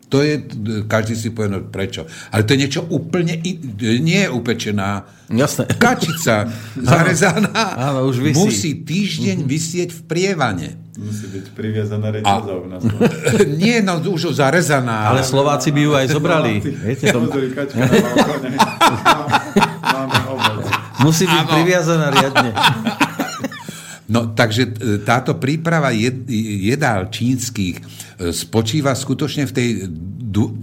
To je, každý si povie, no prečo. Ale to je niečo úplne, nie je upečená. Jasné. Kačica [laughs] zarezaná áno, už vysí. musí týždeň vysieť v prievane. Musí byť priviazaná reťazov na [laughs] Nie, no už zarezaná. Ale Slováci by ju aj zobrali. Viete, to... Musí byť priviazaná riadne. No, takže e, táto príprava jed, jedál čínskych spočíva skutočne v tej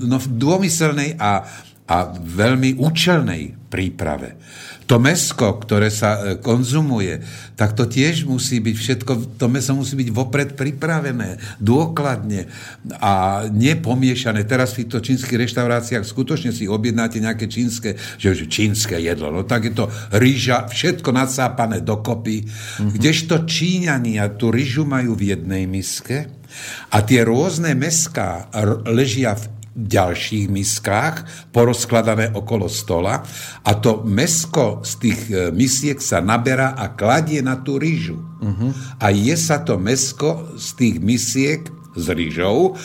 no, dômyselnej a, a veľmi účelnej príprave to mesko, ktoré sa e, konzumuje, tak to tiež musí byť všetko, to meso musí byť vopred pripravené, dôkladne a nepomiešané. Teraz v týchto čínskych reštauráciách skutočne si objednáte nejaké čínske, že už čínske jedlo, no tak je to rýža, všetko nadsápané dokopy, mm-hmm. kdežto Číňania tú rýžu majú v jednej miske a tie rôzne meská ležia v ďalších miskách, porozkladané okolo stola a to mesko z tých e, misiek sa naberá a kladie na tú rýžu. Uh-huh. A je sa to mesko z tých misiek s rýžou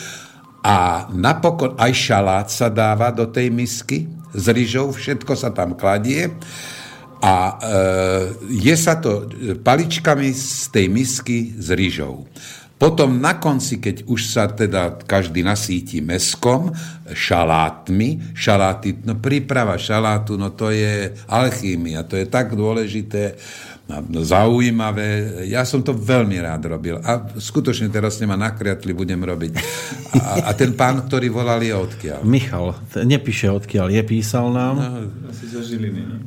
a napokon aj šalát sa dáva do tej misky s rýžou, všetko sa tam kladie a e, je sa to paličkami z tej misky s rýžou. Potom na konci, keď už sa teda každý nasíti meskom, šalátmi, šaláty, no príprava šalátu, no to je alchýmia, to je tak dôležité. na zaujímavé. Ja som to veľmi rád robil. A skutočne teraz s ma nakriatli budem robiť. A, a ten pán, ktorý volal, je odkiaľ? Michal, nepíše odkiaľ je, písal nám. Asi zo Žiliny, nie?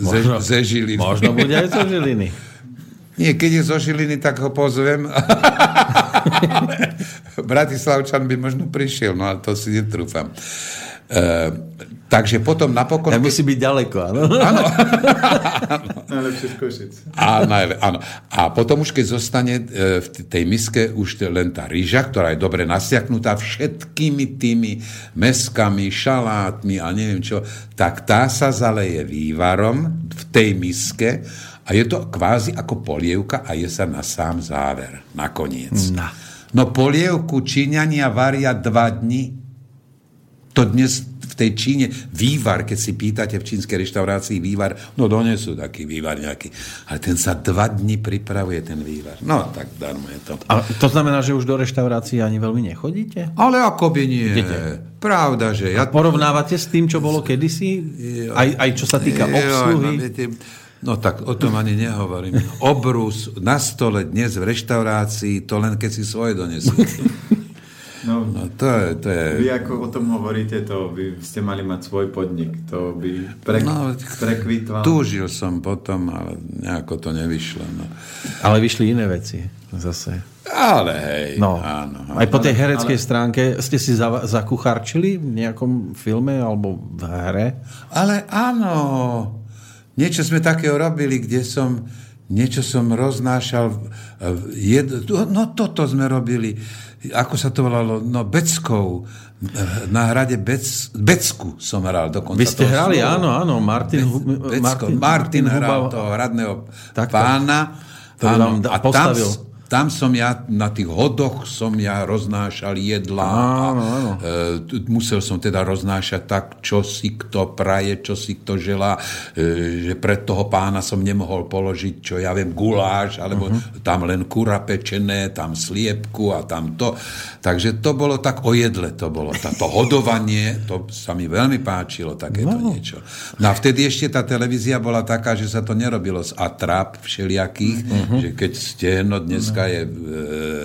Ze, ze Žiliny. Možno bude aj zo Žiliny. Nie, keď je zo Žiliny, tak ho pozvem. [laughs] Bratislavčan by možno prišiel, no ale to si netrúfam. E, takže potom napokon... Tak musí byť ďaleko, áno. Áno. [laughs] Najlepšie z Košic. A, najle, áno. a potom už keď zostane e, v tej miske už len tá rýža, ktorá je dobre nasiaknutá všetkými tými meskami, šalátmi a neviem čo, tak tá sa zaleje vývarom v tej miske a je to kvázi ako polievka a je sa na sám záver, nakoniec. No. No polievku Číňania varia dva dni. To dnes v tej Číne vývar, keď si pýtate v čínskej reštaurácii vývar, no donesú taký vývar nejaký. Ale ten sa dva dni pripravuje, ten vývar. No, tak darmo je to. A to znamená, že už do reštaurácií ani veľmi nechodíte? Ale ako by nie. Idete. Pravda, že ja... Porovnávate s tým, čo bolo kedysi? Aj, aj čo sa týka Jo, obsluhy? No, viete, no tak o tom ani nehovorím. Obrus na stole dnes v reštaurácii, to len keď si svoje donesú. [laughs] No, No to je... To je... vy ako o tom hovoríte, to by ste mali mať svoj podnik. To by pre, No, prekvitval. Túžil som potom, ale nejako to nevyšlo. No. Ale vyšli iné veci zase. Ale hej, No. áno. áno. Aj po tej hereckej stránke ste si za, zakucharčili v nejakom filme alebo v hre? Ale áno, niečo sme takého robili, kde som, niečo som roznášal, v- jed, no toto sme robili, ako sa to volalo, no Beckou, na hrade Bec, Becku som hral dokonca. Vy ste hrali, slovo. áno, áno, Martin, Hu- Becko. Martin, Martin hral toho hradného Tak, tak. pána. Ktorý vám da- a tam. Tam som ja, na tých hodoch som ja roznášal jedlá. A. E, musel som teda roznášať tak, čo si kto praje, čo si kto želá, e, že pred toho pána som nemohol položiť, čo ja viem, guláš, alebo uh-huh. tam len kura pečené, tam sliepku a tam to. Takže to bolo tak o jedle, to bolo. Táto hodovanie, to sa mi veľmi páčilo, takéto no. niečo. No a vtedy ešte tá televízia bola taká, že sa to nerobilo z atrap všelijakých, uh-huh. že keď stehno dneska je v,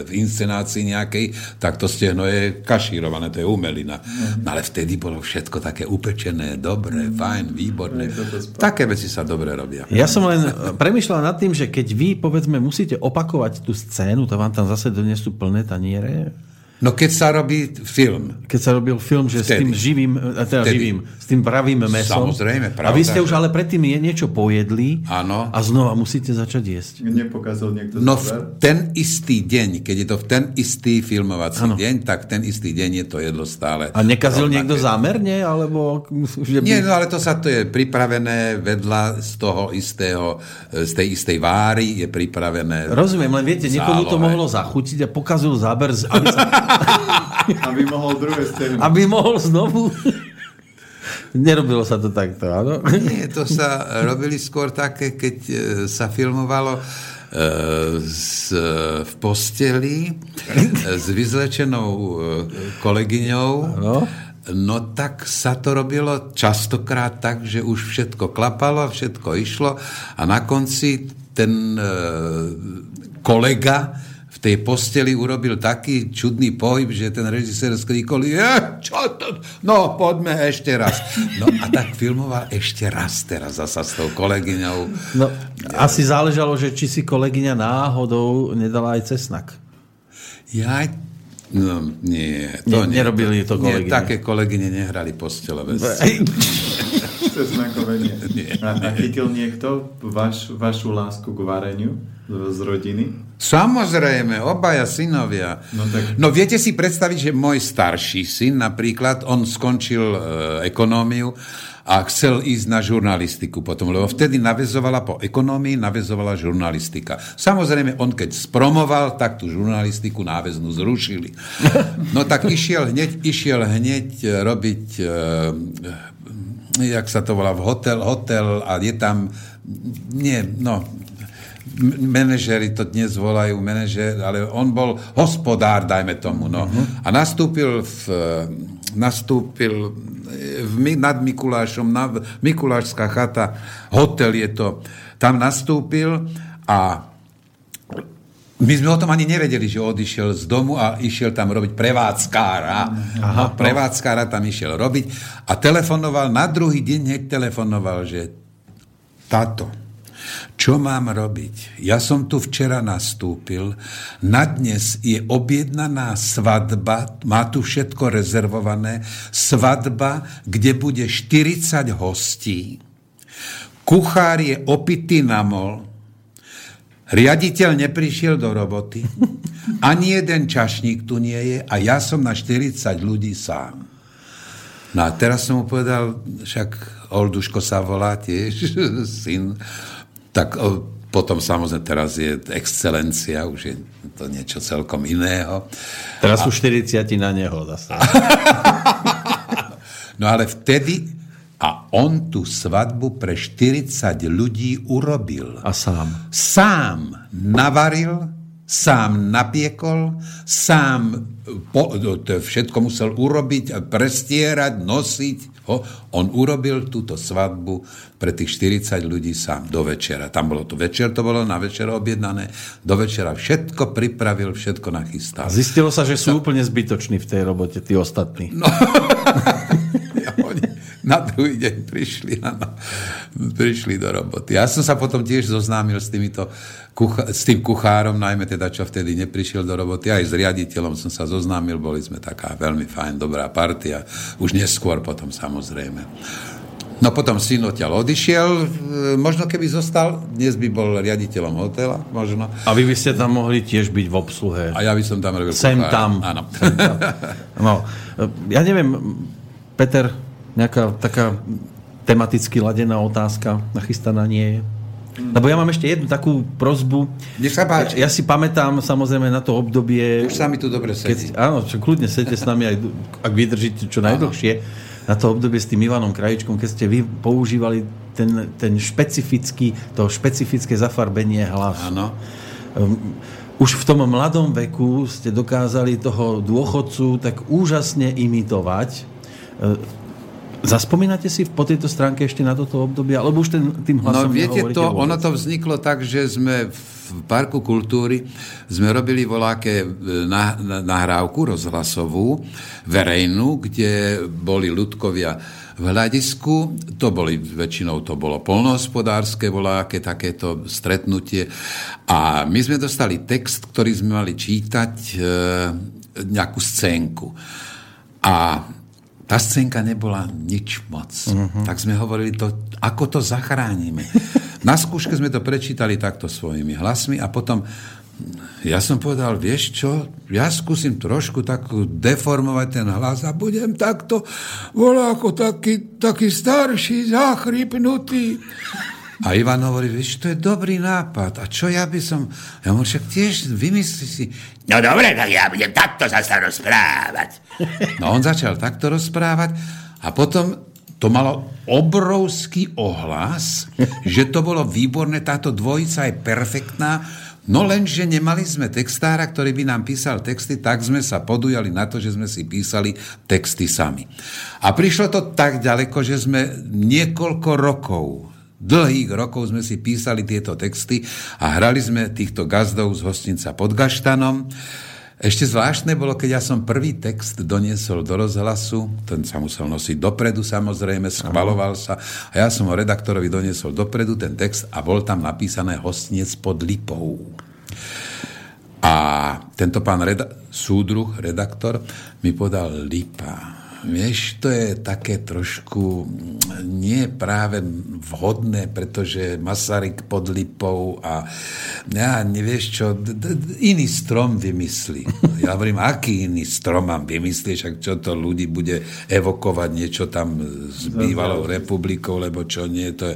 v inscenácii nejakej, tak to stehno je kašírované, to je umelina. No ale vtedy bolo všetko také upečené, dobré, fajn, výborné. Také veci sa dobre robia. Ja som len premyšľal nad tým, že keď vy, povedzme, musíte opakovať tú scénu, to vám tam zase donesú plné taniere, No keď sa robí film, keď sa robil film, že s Vtedy. tým živým, eh, teda Vtedy. živým, s tým pravým mesom. Samozrejme, A vy ste pravda, už ale predtým je niečo pojedli Áno. a znova musíte začať jesť. Nepokázal niekto No v ten istý deň, keď je to v ten istý filmovací Áno. deň, tak ten istý deň je to jedlo stále. A nekazil rovnaké. niekto zámerne? Alebo, [laughs] že by... Nie, no ale to sa to je pripravené vedľa z toho istého, e, z tej istej váry je pripravené. Rozumiem, len viete, niekomu to mohlo zachutiť a pokazil záber, aby, sa, [laughs] Aby mohol druhé scény. aby mohol znovu... Nerobilo sa to takto, áno? Nie, to sa robili skôr také, keď e, sa filmovalo e, s, v posteli e, s vyzlečenou e, kolegyňou. No. No tak sa to robilo častokrát tak, že už všetko klapalo, všetko išlo a na konci ten e, kolega v tej posteli urobil taký čudný pohyb, že ten režisér skríkol, je, čo to? No, poďme ešte raz. No a tak filmoval ešte raz teraz zasa s tou kolegyňou. No, asi záležalo, že či si kolegyňa náhodou nedala aj cesnak. Ja No, nie, to Ne- nie. nerobili to kolegyne. Nie, také kolegyne nehrali postelové [laughs] Cesnakové nie. A, a chytil niekto vaš, vašu lásku k vareniu z, rodiny? Samozrejme, obaja synovia. No tak- no viete si predstaviť, že môj starší syn napríklad, on skončil e, ekonómiu a chcel ísť na žurnalistiku potom, lebo vtedy navezovala po ekonómii, navezovala žurnalistika. Samozrejme, on keď spromoval, tak tú žurnalistiku náveznú zrušili. [laughs] No tak išiel hneď, išiel hneď e, robiť, e, jak sa to volá, v hotel, hotel a je tam, nie, no, M- manažeri to dnes volajú manažer, ale on bol hospodár, dajme tomu. No. Uh-huh. A nastúpil v, nastúpil v, nad Mikulášom, na, Mikulášská chata, hotel je to, tam nastúpil a my sme o tom ani nevedeli, že odišiel z domu a išiel tam robiť prevádzkára. Aha, no, prevádzkára tam išiel robiť a telefonoval, na druhý deň hneď telefonoval, že táto, čo mám robiť? Ja som tu včera nastúpil, na dnes je objednaná svadba, má tu všetko rezervované, svadba, kde bude 40 hostí, kuchár je opitý na mol, Riaditeľ neprišiel do roboty, ani jeden čašník tu nie je a ja som na 40 ľudí sám. No a teraz som mu povedal, však Olduško sa volá tiež, [laughs] syn, tak o, potom samozrejme teraz je excelencia, už je to niečo celkom iného. Teraz sú 40 na neho zase. [laughs] no ale vtedy a on tú svadbu pre 40 ľudí urobil. A sám? Sám navaril, sám napiekol, sám po, to všetko musel urobiť, prestierať, nosiť. Ho. On urobil túto svadbu pre tých 40 ľudí sám do večera. Tam bolo to večer, to bolo na večer objednané. Do večera všetko pripravil, všetko nachystal. Zistilo sa, že sú úplne zbytoční v tej robote, tí ostatní. No. [laughs] na druhý deň prišli, áno, prišli do roboty. Ja som sa potom tiež zoznámil s, týmito kucha- s tým kuchárom, najmä teda, čo vtedy neprišiel do roboty. Aj s riaditeľom som sa zoznámil, boli sme taká veľmi fajn, dobrá partia. Už neskôr potom samozrejme. No potom syn odtiaľ odišiel, možno keby zostal, dnes by bol riaditeľom hotela, možno. A vy by ste tam mohli tiež byť v obsluhe. A ja by som tam robil Sem kuchár. tam. Áno. Sem tam. No, ja neviem, Peter, nejaká taká tematicky ladená otázka nachystaná nie je? Lebo ja mám ešte jednu takú prozbu. Nech sa páči. Ja, ja si pamätám samozrejme na to obdobie... Už sa mi tu dobre sedí. Keď, áno, čo kľudne sedíte s nami, aj, ak vydržíte čo najdlhšie. Na to obdobie s tým Ivanom Krajičkom, keď ste vy používali ten, ten špecifický, to špecifické zafarbenie hlasu. Áno. Um, už v tom mladom veku ste dokázali toho dôchodcu tak úžasne imitovať. Zaspomínate si po tejto stránke ešte na toto obdobie? Alebo už ten, tým hlasom No viete to, vôbec? ono to vzniklo tak, že sme v Parku kultúry sme robili voláke e, nahrávku rozhlasovú, verejnú, kde boli ľudkovia v hľadisku, to boli, väčšinou to bolo polnohospodárske voláke, takéto stretnutie. A my sme dostali text, ktorý sme mali čítať e, nejakú scénku. A tá scénka nebola nič moc. Uh-huh. Tak sme hovorili, to, ako to zachránime. [laughs] Na skúške sme to prečítali takto svojimi hlasmi a potom ja som povedal, vieš čo, ja skúsim trošku takú deformovať ten hlas a budem takto, volá ako taký, taký starší, zachrypnutý. A Ivan hovorí, vieš, to je dobrý nápad. A čo ja by som... Ja mu však tiež vymyslí si... No dobre, tak ja budem takto sa rozprávať. No on začal takto rozprávať a potom to malo obrovský ohlas, že to bolo výborné, táto dvojica je perfektná, no lenže nemali sme textára, ktorý by nám písal texty, tak sme sa podujali na to, že sme si písali texty sami. A prišlo to tak ďaleko, že sme niekoľko rokov dlhých rokov sme si písali tieto texty a hrali sme týchto gazdov z hostinca pod Gaštanom. Ešte zvláštne bolo, keď ja som prvý text doniesol do rozhlasu, ten sa musel nosiť dopredu samozrejme, schvaloval sa a ja som ho redaktorovi doniesol dopredu ten text a bol tam napísané hostinec pod Lipou. A tento pán reda- súdruh, redaktor, mi podal Lipa. Vieš, to je také trošku mm, nie práve vhodné, pretože Masaryk pod Lipou a ja nevieš čo, d- d- iný strom vymyslí. Ja hovorím, aký iný strom mám vymyslieť, ak čo to ľudí bude evokovať niečo tam s bývalou republikou, lebo čo nie, to je...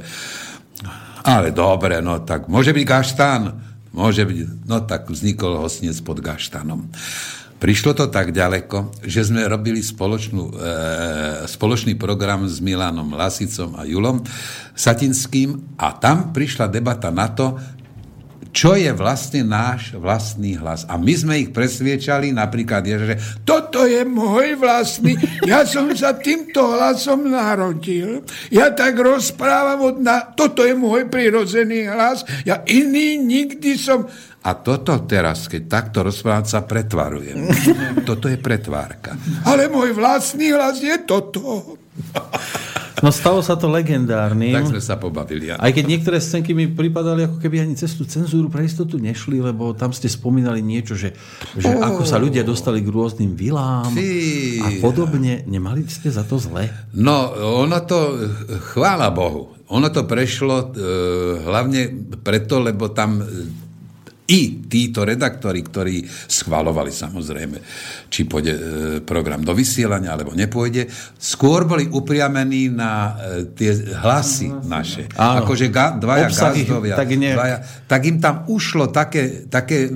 Ale dobre, no tak môže byť gaštán, môže byť, no tak vznikol hostinec pod gaštanom. Prišlo to tak ďaleko, že sme robili spoločnú, e, spoločný program s Milanom Lasicom a Julom Satinským a tam prišla debata na to, čo je vlastne náš vlastný hlas. A my sme ich presviečali, napríklad, že toto je môj vlastný, ja som sa týmto hlasom narodil, ja tak rozprávam, od na... toto je môj prirodzený hlas, ja iný nikdy som... A toto teraz, keď takto rozprávam, sa pretvarujem. [laughs] Toto je pretvárka. Ale môj vlastný hlas je toto. [laughs] No stalo sa to legendárnym. Tak sme sa pobavili. Ja. Aj keď niektoré scénky mi pripadali, ako keby ani cez tú cenzúru pre istotu nešli, lebo tam ste spomínali niečo, že, že oh. ako sa ľudia dostali k rôznym vilám Fí. a podobne. Nemali ste za to zle? No, ono to, chvála Bohu, ono to prešlo e, hlavne preto, lebo tam i títo redaktori, ktorí schvalovali samozrejme, či pôjde e, program do vysielania, alebo nepôjde, skôr boli upriamení na e, tie hlasy naše. Áno. Akože ga, dvaja Obsahy, gazdovia, tak nie- dvaja, tak im tam ušlo také, také e,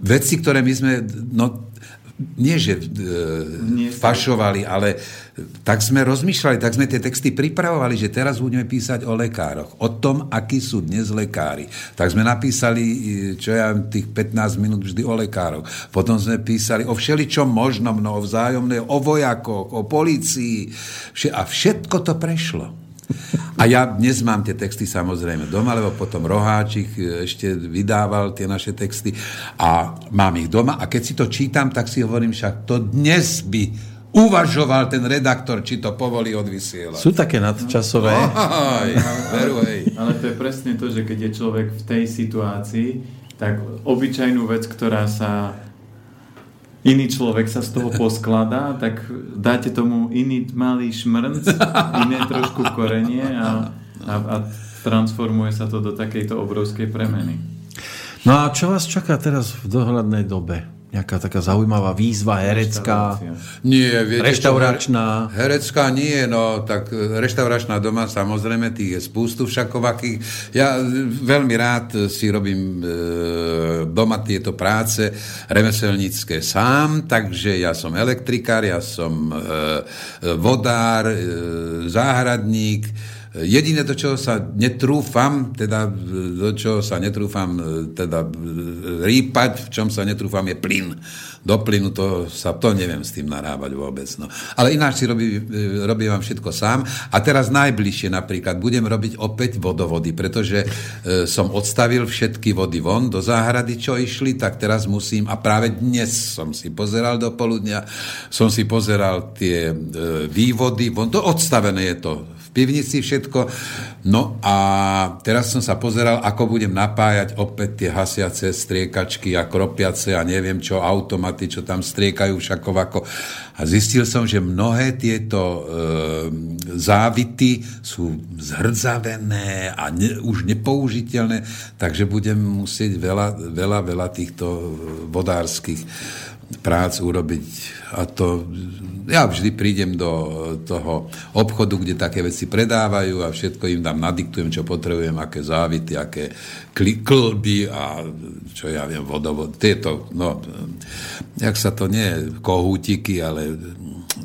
veci, ktoré my sme, no, nie že e, fašovali, ale tak sme rozmýšľali, tak sme tie texty pripravovali, že teraz budeme písať o lekároch, o tom, akí sú dnes lekári. Tak sme napísali, e, čo ja tých 15 minút vždy o lekároch. Potom sme písali o všeličom možnom, no, o vzájomné, o vojakoch, o policii. A všetko to prešlo. A ja dnes mám tie texty samozrejme doma, lebo potom Roháčik e, ešte vydával tie naše texty a mám ich doma a keď si to čítam, tak si hovorím však, to dnes by uvažoval ten redaktor, či to povolí odvysielať. Sú také nadčasové. Aj, veru, hej. Ale to je presne to, že keď je človek v tej situácii, tak obyčajnú vec, ktorá sa iný človek sa z toho poskladá, tak dáte tomu iný malý šmrnc, iné trošku korenie a, a, a transformuje sa to do takejto obrovskej premeny. No a čo vás čaká teraz v dohľadnej dobe? Nejaká taká zaujímavá výzva herecká. Nie, viete reštauračná. Čo, herecká nie, no tak e, reštauračná doma, samozrejme, tých je spústu všakovakých. Ja e, veľmi rád si robím e, doma tieto práce remeselnícke sám, takže ja som elektrikár, ja som e, e, vodár, e, záhradník, Jediné, do čoho sa netrúfam, teda do čoho sa netrúfam e, teda e, rýpať, v čom sa netrúfam, je plyn. Do plynu to sa, to neviem s tým narábať vôbec. No. Ale ináč si robí, e, robím vám všetko sám. A teraz najbližšie napríklad budem robiť opäť vodovody, pretože som odstavil všetky vody von do záhrady, čo išli, tak teraz musím, a práve dnes som si pozeral do poludnia, som si pozeral tie vývody, von, to odstavené je to pivnici všetko. No a teraz som sa pozeral, ako budem napájať opäť tie hasiace striekačky a kropiace a neviem čo, automaty, čo tam striekajú všakovako. A zistil som, že mnohé tieto e, závity sú zhrdzavené a ne, už nepoužiteľné, takže budem musieť veľa, veľa, veľa týchto vodárskych prác urobiť. A to, ja vždy prídem do toho obchodu, kde také veci predávajú a všetko im tam nadiktujem, čo potrebujem, aké závity, aké kli, klby a čo ja viem, vodovod. Tieto, no, jak sa to nie, kohútiky, ale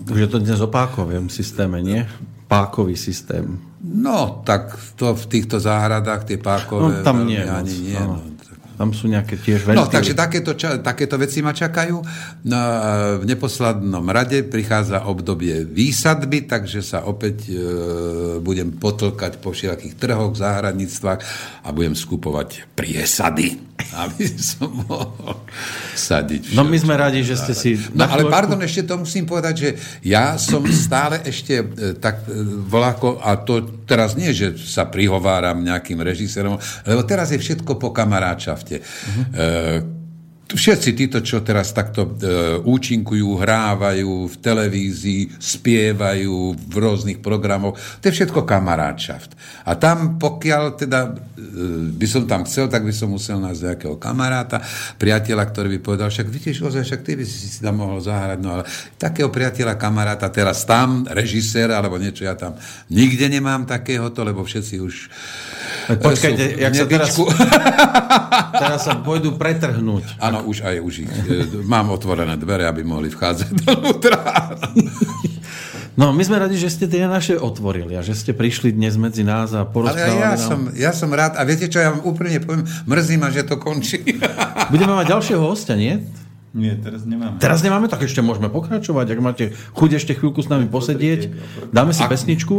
Už je to dnes o pákovém systéme, nie? Pákový systém. no, tak to v týchto záhradách, tie pákové, No, tam nie ani moc, nie. áno. No, Tam sú nejaké tiež No, ventily. takže takéto, ča, takéto veci ma čakajú. No, v neposlednom rade prichádza obdobie výsadby, takže sa opäť e, budem potlkať po všetkých trhoch, záhradníctvách a budem skupovať priesady, [laughs] aby som mohol sadiť. No my všetko. sme radi, že ste si... No ale pardon, ešte to musím povedať, že ja som stále ešte e, tak e, voláko, a to teraz nie, že sa prihováram nejakým režisérom, lebo teraz je všetko po kamaráčafte. Uh-huh. Všetci títo, čo teraz takto e, účinkujú, hrávajú v televízii, spievajú v rôznych programoch, to je všetko kamaráčaft. A tam, pokiaľ teda e, by som tam chcel, tak by som musel nájsť nejakého kamaráta, priateľa, ktorý by povedal, však vidíš, ozaj, však ty by si si tam mohol zahrať, no ale takého priateľa, kamaráta, teraz tam, režisér, alebo niečo, ja tam nikde nemám takéhoto, lebo všetci už Počkajte, jak sa teraz, [laughs] teraz sa pôjdu pretrhnúť. Áno, už aj už ich. e, Mám otvorené dvere, aby mohli vchádzať dovnútra. [laughs] No, my sme radi, že ste tie naše otvorili a že ste prišli dnes medzi nás a Ale porozprávali ja nám. som, ja som rád. A viete čo, ja vám úprimne poviem, mrzí ma, že to končí. Budeme mať ďalšieho hostia, nie? Nie, teraz nemáme. Teraz nemáme, tak ešte môžeme pokračovať. Ak máte chuť ešte chvíľku s nami posedieť, dáme si Ak- pesničku.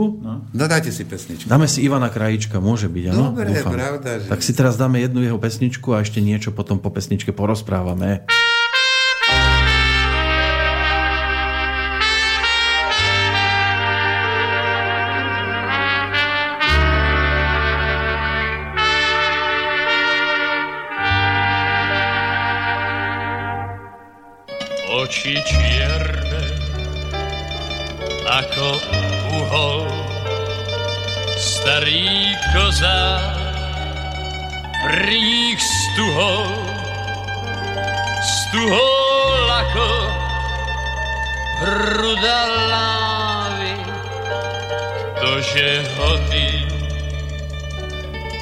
No dajte si pesničku. Dáme si Ivana Krajíčka, môže byť, áno? Dobre, Dúfam. pravda, že- Tak si teraz dáme jednu jeho pesničku a ešte niečo potom po pesničke porozprávame. Oči čierne ako uhol starý koza pri nich stuhol stuhol ako hruda lávy ktože ho ty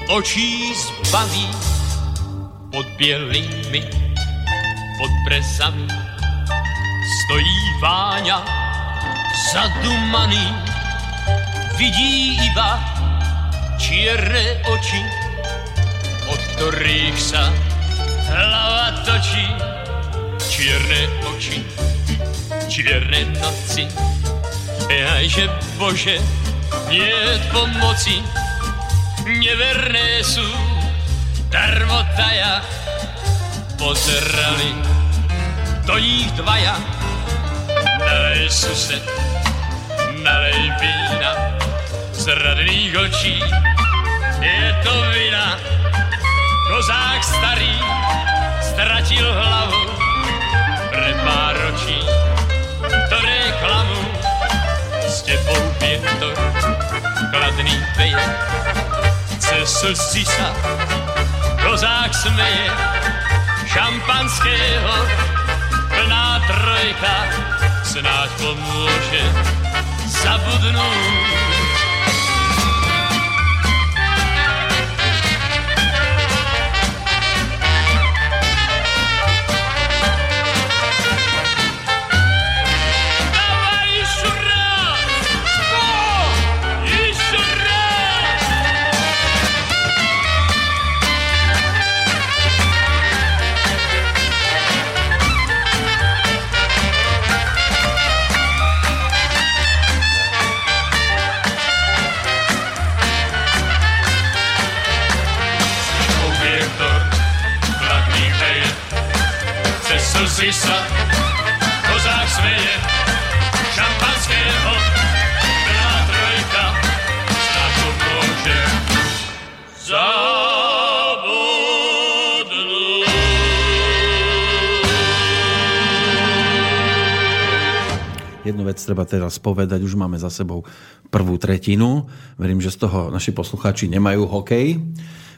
očí zbaví pod bielými pod presami stojí Váňa zadumaný, vidí iba čierne oči, od ktorých sa hlava točí. Čierne oči, čierne noci, jajže Bože, nie pomoci, neverné sú, darmotaja, pozerali do nich dvaja. Nalej sused, nalej vína z radných očí. Je to vina, kozák starý stratil hlavu pre pár očí, ktoré klamú s tebou vietor, kladný veje. Cez slzy sa kozák smeje, šampanského trojka snáď pomôže zabudnúť. Slzy sa kozák smeje, šampanského, plná trojka, to môže zabudnúť. Jednu vec treba teraz povedať, už máme za sebou prvú tretinu. Verím, že z toho naši poslucháči nemajú hokej.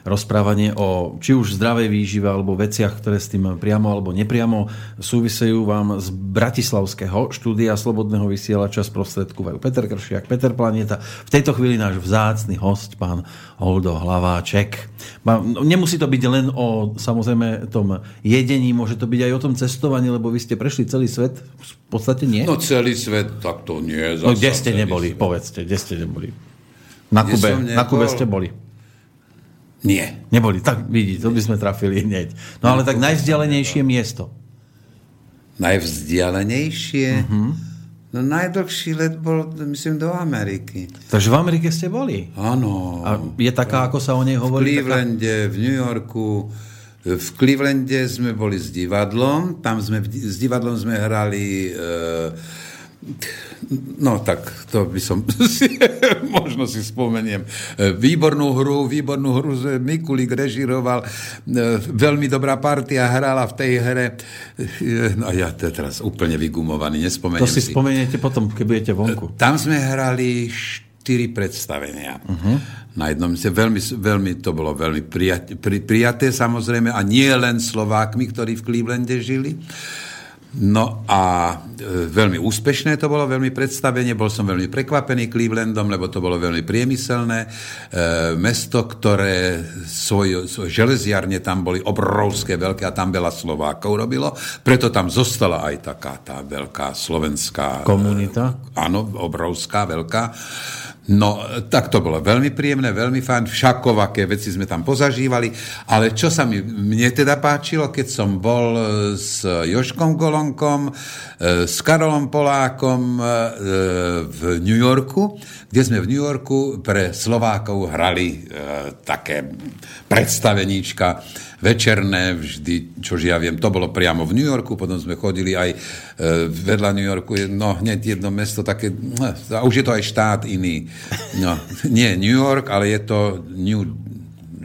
Rozprávanie o či už zdravej výžive alebo veciach, ktoré s tým priamo alebo nepriamo súvisejú vám z Bratislavského štúdia Slobodného vysielača sprostredkovajú Peter Kršiak, Peter Planeta. V tejto chvíli náš vzácny host, pán Holdo Hlaváček. No, Nemusí to byť len o samozrejme tom jedení, môže to byť aj o tom cestovaní, lebo vy ste prešli celý svet, v podstate nie? No celý svet, tak to nie. No zasa kde ste neboli? svet. Povedzte, kde ste neboli? Na Kube, na Kube ste boli. Nie. Neboli, tak vidíte, to by sme trafili hneď. No ale tak najvzdialenejšie miesto. Najvzdialenejšie? Mhm. No najdlhší let bol, myslím, do Ameriky. Takže v Amerike ste boli. Áno. A je taká, ako sa o nej v hovorí? Taká... Clevelande, v New Yorku. V Clevelande sme boli s divadlom. Tam sme, v s divadlom sme hrali... E, no tak, to by som si, [laughs] možno si spomeniem. E, Výbornú hru, výbornú hru Mikulík režiroval. E, Veľmi dobrá partia hrala v tej hre. E, No ja to teraz úplne vygumovaný, nespomeniem To si si. spomeniete potom, keď budete vonku. Tam sme hrali štyri predstavenia. Uh-huh. Na jednom mieste veľmi, veľmi, to bolo veľmi prijaté, pri, prijaté samozrejme a nie len Slovákmi, ktorí v Clevelande žili. No a e, veľmi úspešné to bolo, veľmi predstavenie, bol som veľmi prekvapený Clevelandom, lebo to bolo veľmi priemyselné. E, mesto, ktoré svoj, svoj železiarne tam boli obrovské, veľké a tam veľa Slovákov robilo, preto tam zostala aj taká tá veľká slovenská... Komunita? E, áno, obrovská, veľká. No, tak to bolo veľmi príjemné, veľmi fajn, všakovaké veci sme tam pozažívali, ale čo sa mi mne teda páčilo, keď som bol e, s Joškom Golonkom, e, s Karolom Polákom e, v New Yorku, kde sme v New Yorku pre Slovákov hrali také predstaveníčka večerné, vždy, čož ja viem, to bolo priamo v New Yorku, potom sme chodili aj e, vedľa New Yorku, no hneď jedno mesto také, no, a už je to aj štát iný. No, nie New York, ale je to New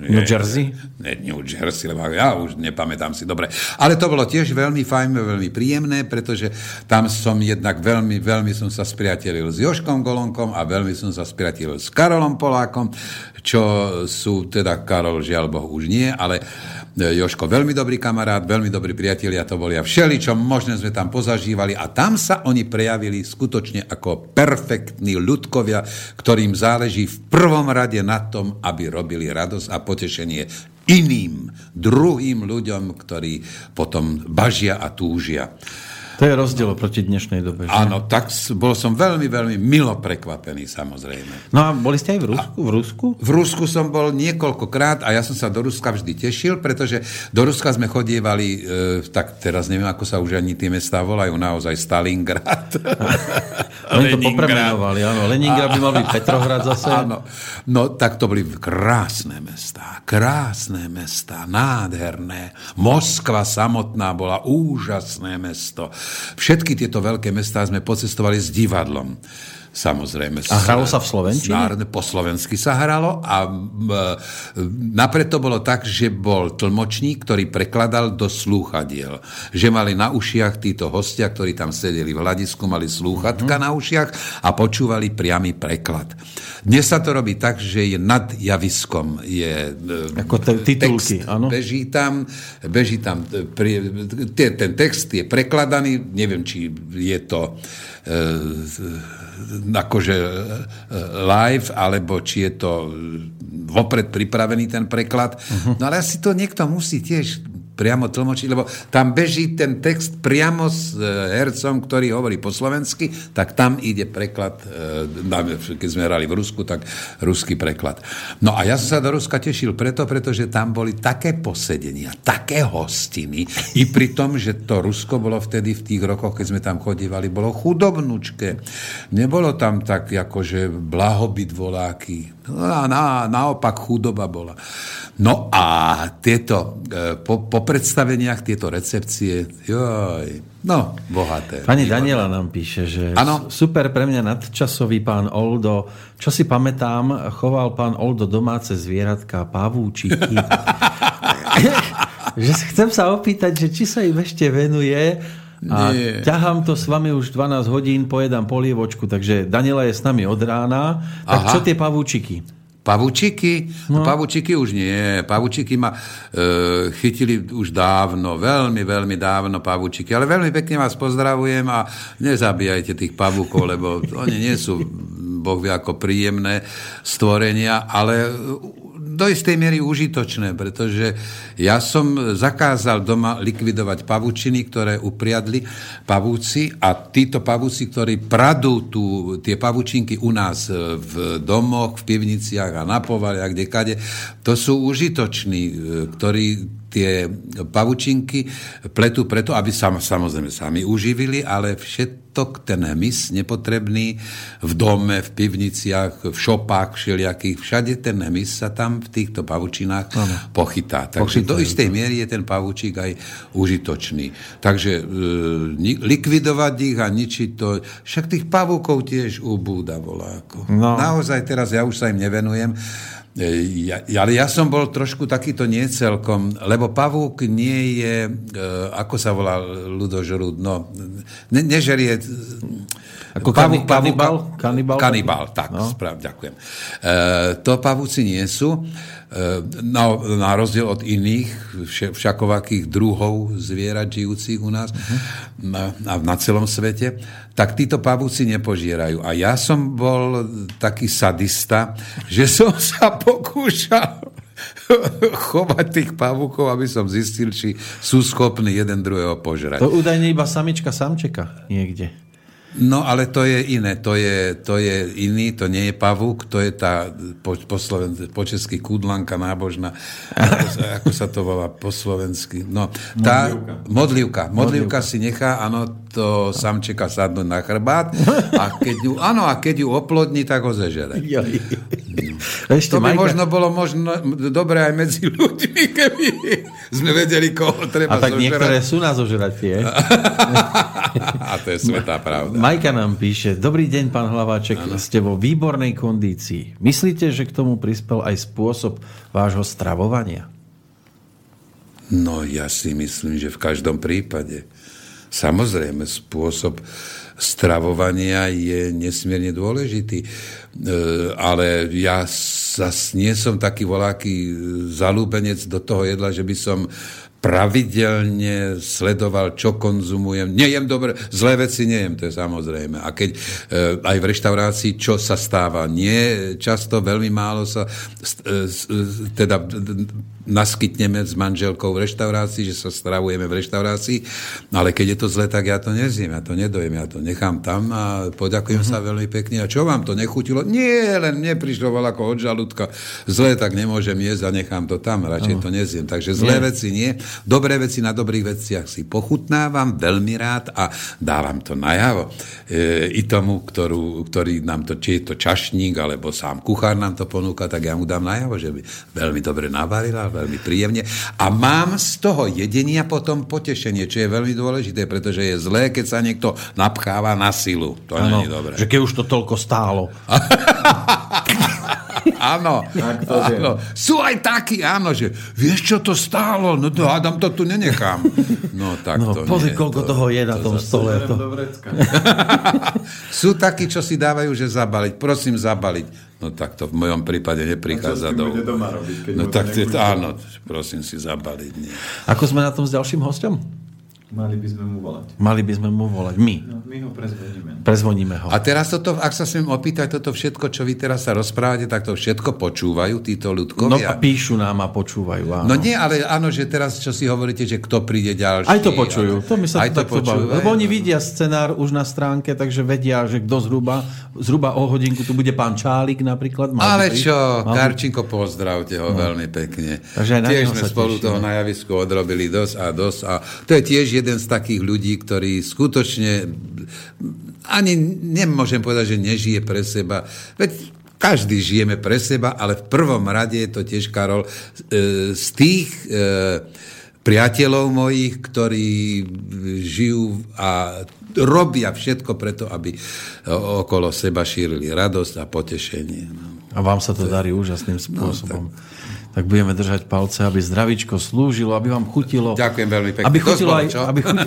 New Jersey? Ne, New Jersey, lebo ja už nepamätám si dobre. Ale to bolo tiež veľmi fajn, veľmi príjemné, pretože tam som jednak veľmi, veľmi som sa spriatelil s Joškom Golonkom a veľmi som sa spriatelil s Karolom Polákom, čo sú teda Karol, žiaľ Boh, už nie, ale Joško veľmi dobrý kamarát, veľmi dobrí priatelia to boli a všeli, čo možné sme tam pozažívali a tam sa oni prejavili skutočne ako perfektní ľudkovia, ktorým záleží v prvom rade na tom, aby robili radosť a potešenie iným, druhým ľuďom, ktorí potom bažia a túžia. To je rozdiel proti dnešnej dobe. Že? Áno, tak bol som veľmi, veľmi milo prekvapený, samozrejme. No a boli ste aj v Rusku? A, v Rusku? V Rusku som bol niekoľkokrát a ja som sa do Ruska vždy tešil, pretože do Ruska sme chodievali, e, tak teraz neviem, ako sa už ani tie mestá volajú, naozaj Stalingrad. [laughs] Oni to popremenovali, áno. Leningrad by mal byť Petrohrad zase. [laughs] Áno. No, tak to boli krásne mestá, krásne mestá, nádherné. Moskva samotná bola úžasné mesto. Všetky tieto veľké mestá sme pocestovali s divadlom. Samozrejme. A hralo sa v Slovenčine? Národne, po slovensky sa hralo a napred to bolo tak, že bol tlmočník, ktorý prekladal do slúchadiel. Že mali na ušiach títo hostia, ktorí tam sedeli v hľadisku, mali slúchatka mm-hmm. na ušiach a počúvali priamy preklad. Dnes sa to robí tak, že je nad javiskom. Je, Ako te, titulky, text, áno. Beží tam, beží tam ten text je prekladaný, neviem, či je to e, akože e, live, alebo či je to vopred pripravený ten preklad. Uh-huh. No ale asi to niekto musí tiež priamo tlmočiť, lebo tam beží ten text priamo s e, hercom, ktorý hovorí po slovensky, tak tam ide preklad, e, keď sme hrali v Rusku, tak ruský preklad. No a ja som sa do Ruska tešil preto, pretože tam boli také posedenia, také hostiny, i pri tom, že to Rusko bolo vtedy v tých rokoch, keď sme tam chodívali, bolo chudobnučké. Nebolo tam tak, akože blahobyt voláky. No a na, naopak chudoba bola. No a tieto, e, po, po predstaveniach tieto recepcie, joj, no, bohaté. Pani Daniela nám píše, že ano? super pre mňa nadčasový pán Oldo. Čo si pamätám, choval pán Oldo domáce zvieratka, pavúčiky. [laughs] [laughs] že chcem sa opýtať, že či sa im ešte venuje a Nie. ťahám to s vami už 12 hodín, pojedám polievočku, takže Daniela je s nami od rána. Tak Aha. čo tie pavúčiky? Pavučiky? No. Pavučiky už nie. Pavučiky ma e, chytili už dávno, veľmi, veľmi dávno pavučiky. Ale veľmi pekne vás pozdravujem a nezabíjajte tých pavúkov, lebo oni nie sú, boh vie, ako príjemné stvorenia, ale do istej miery užitočné, pretože ja som zakázal doma likvidovať pavučiny, ktoré upriadli pavúci a títo pavúci, ktorí pradú tu, tie pavučinky u nás v domoch, v pivniciach a na povali a kdekade, to sú užitoční, ktorí tie pavučinky pletú preto, aby sa samozrejme sami uživili, ale všetok ten hmyz nepotrebný v dome, v pivniciach, v šopách všelijakých, všade ten hmyz sa tam v týchto pavučinách ano. pochytá. Takže Pochytajú. do istej miery je ten pavučík aj užitočný. Takže e, likvidovať ich a ničiť to, však tých pavúkov tiež ubúda voláko. No. Naozaj teraz ja už sa im nevenujem, ja, ale ja som bol trošku takýto niecelkom, lebo pavúk nie je, e, ako sa volá ľudožrúd, no, ne, nežerie Ako Pavúk, kanibal? Kanibal? Kanibal, tak, No. no. správ, ďakujem. E, to pavúci nie sú. E, na, na rozdiel od iných všakovakých druhov zvierat žijúcich u nás uh-huh. na, na celom svete, tak títo pavúci nepožierajú. A ja som bol taký sadista, že som sa pokúšal [laughs] chovať tých pavúkov, aby som zistil, či sú schopní jeden druhého požrať. To údajne iba samička samčeka niekde. No, ale to je iné, to je, to je iný, to nie je pavúk, to je tá po, po, Sloven, po česky kudlanka nábožná, ako sa, ako sa to volá po slovensky. No, tá, modlivka. modlivka. si nechá, áno, to samčeka sadnúť na chrbát a keď ju, áno, a keď ju oplodní, tak ho zežere. [laughs] Ešte To by Majka, možno bolo možno dobré aj medzi ľuďmi, keby sme vedeli, koho treba A tak zožrať. niektoré sú na zožratie. [laughs] A to je svetá pravda. Majka nám píše, dobrý deň, pán Hlaváček, ste vo výbornej kondícii. Myslíte, že k tomu prispel aj spôsob vášho stravovania? No ja si myslím, že v každom prípade. Samozrejme, spôsob stravovania je nesmierne dôležitý, e, ale ja zas nie som taký voláky zalúbenec do toho jedla, že by som pravidelne sledoval, čo konzumujem. Nejem dobre, zlé veci nejem, to je samozrejme. A keď e, aj v reštaurácii, čo sa stáva? Nie, často veľmi málo sa e, e, teda naskytneme s manželkou v reštaurácii, že sa stravujeme v reštaurácii, ale keď je to zle, tak ja to nezjem, ja to nedojem, ja to nechám tam a poďakujem sa veľmi pekne. A čo vám to nechutilo? Nie, len mne prišlo ako od žalúdka. Zlé, tak nemôžem jesť a nechám to tam, radšej to nezjem. Takže zlé veci nie. Dobré veci na dobrých veciach si pochutnávam veľmi rád a dávam to najavo. E, I tomu, ktorú, ktorý nám to, či je to čašník, alebo sám kuchár nám to ponúka, tak ja mu dám najavo, že by veľmi dobre navarila, veľmi príjemne. A mám z toho jedenia potom potešenie, čo je veľmi dôležité, pretože je zlé, keď sa niekto napcháva na silu. To nie je dobré. že keď už to toľko stálo. [laughs] [laughs] Áno, to áno. Sú aj takí, áno, že vieš, čo to stálo? No to hádam, to tu nenechám. No tak No, to pozri, nie, koľko to, toho je na tom stole. To... [laughs] Sú takí, čo si dávajú, že zabaliť. Prosím, zabaliť. No tak to v mojom prípade neprichádza do... bude doma robiť, keď No to tak to, áno, prosím si zabaliť. Nie. Ako sme na tom s ďalším hostom? Mali by sme mu volať. Mali by sme mu volať. My. No, my ho prezvoníme. Prezvoníme ho. A teraz toto, ak sa smiem opýtať, toto všetko, čo vy teraz sa rozprávate, tak to všetko počúvajú títo No ľudkovia? a píšu nám a počúvajú. Áno. No nie, ale áno, že teraz, čo si hovoríte, že kto príde ďalší. Aj to počujú. To mi sa aj to počúvajú. Lebo oni vidia scenár už na stránke, takže vedia, že kto zhruba, zhruba o hodinku tu bude pán Čálik napríklad. Mal Ale čo, Mal Karčinko, pozdravte ho veľmi pekne. Takže aj na tiež sme sa spolu tešíme. toho na javisku odrobili dosť a dosť. A to je tiež jeden z takých ľudí, ktorí skutočne ani nemôžem povedať, že nežije pre seba. Veď každý žijeme pre seba, ale v prvom rade je to tiež, Karol, e, z tých e, priateľov mojich, ktorí žijú a robia všetko preto, aby okolo seba šírili radosť a potešenie. No. A vám sa to darí úžasným spôsobom. tak. Budeme držať palce, aby zdravičko slúžilo, aby vám chutilo. Ďakujem veľmi pekne. Aby chutilo aj... Aby chutilo...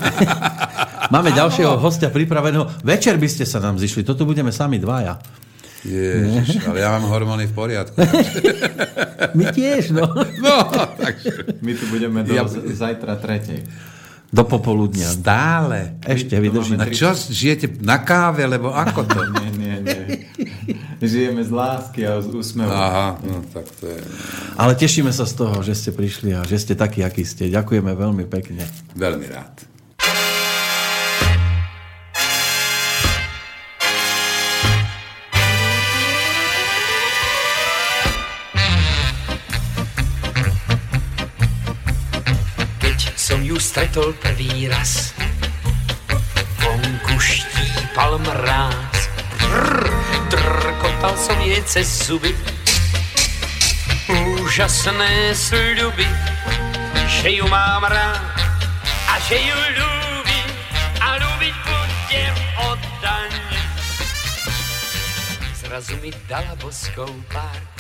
[laughs] Máme ďalšieho hostia pripraveného. Večer by ste sa nám zišli. Toto budeme sami dvaja. Ježiš, ale ja mám hormóny v poriadku. [laughs] My tiež, no. [laughs] No, takže... My tu budeme do Ja- zajtra tretej. Do popoludnia. Stále. Ešte vydržím. A čo, žijete na káve, lebo ako to? [laughs] Nie, nie, nie. Žijeme z lásky a z úsmevu. Aha, no tak to je Ale tešíme sa z toho, že ste prišli a že ste takí, akí ste. Ďakujeme veľmi pekne. veľmi rád. Stretol prvý raz, vonku štípal mráz. Drr, drkotal som jej cez zuby, úžasné sľuby, že ju mám rád a že ju ľúbim a ľúbiť budem oddane. Zrazu mi dala boskou pár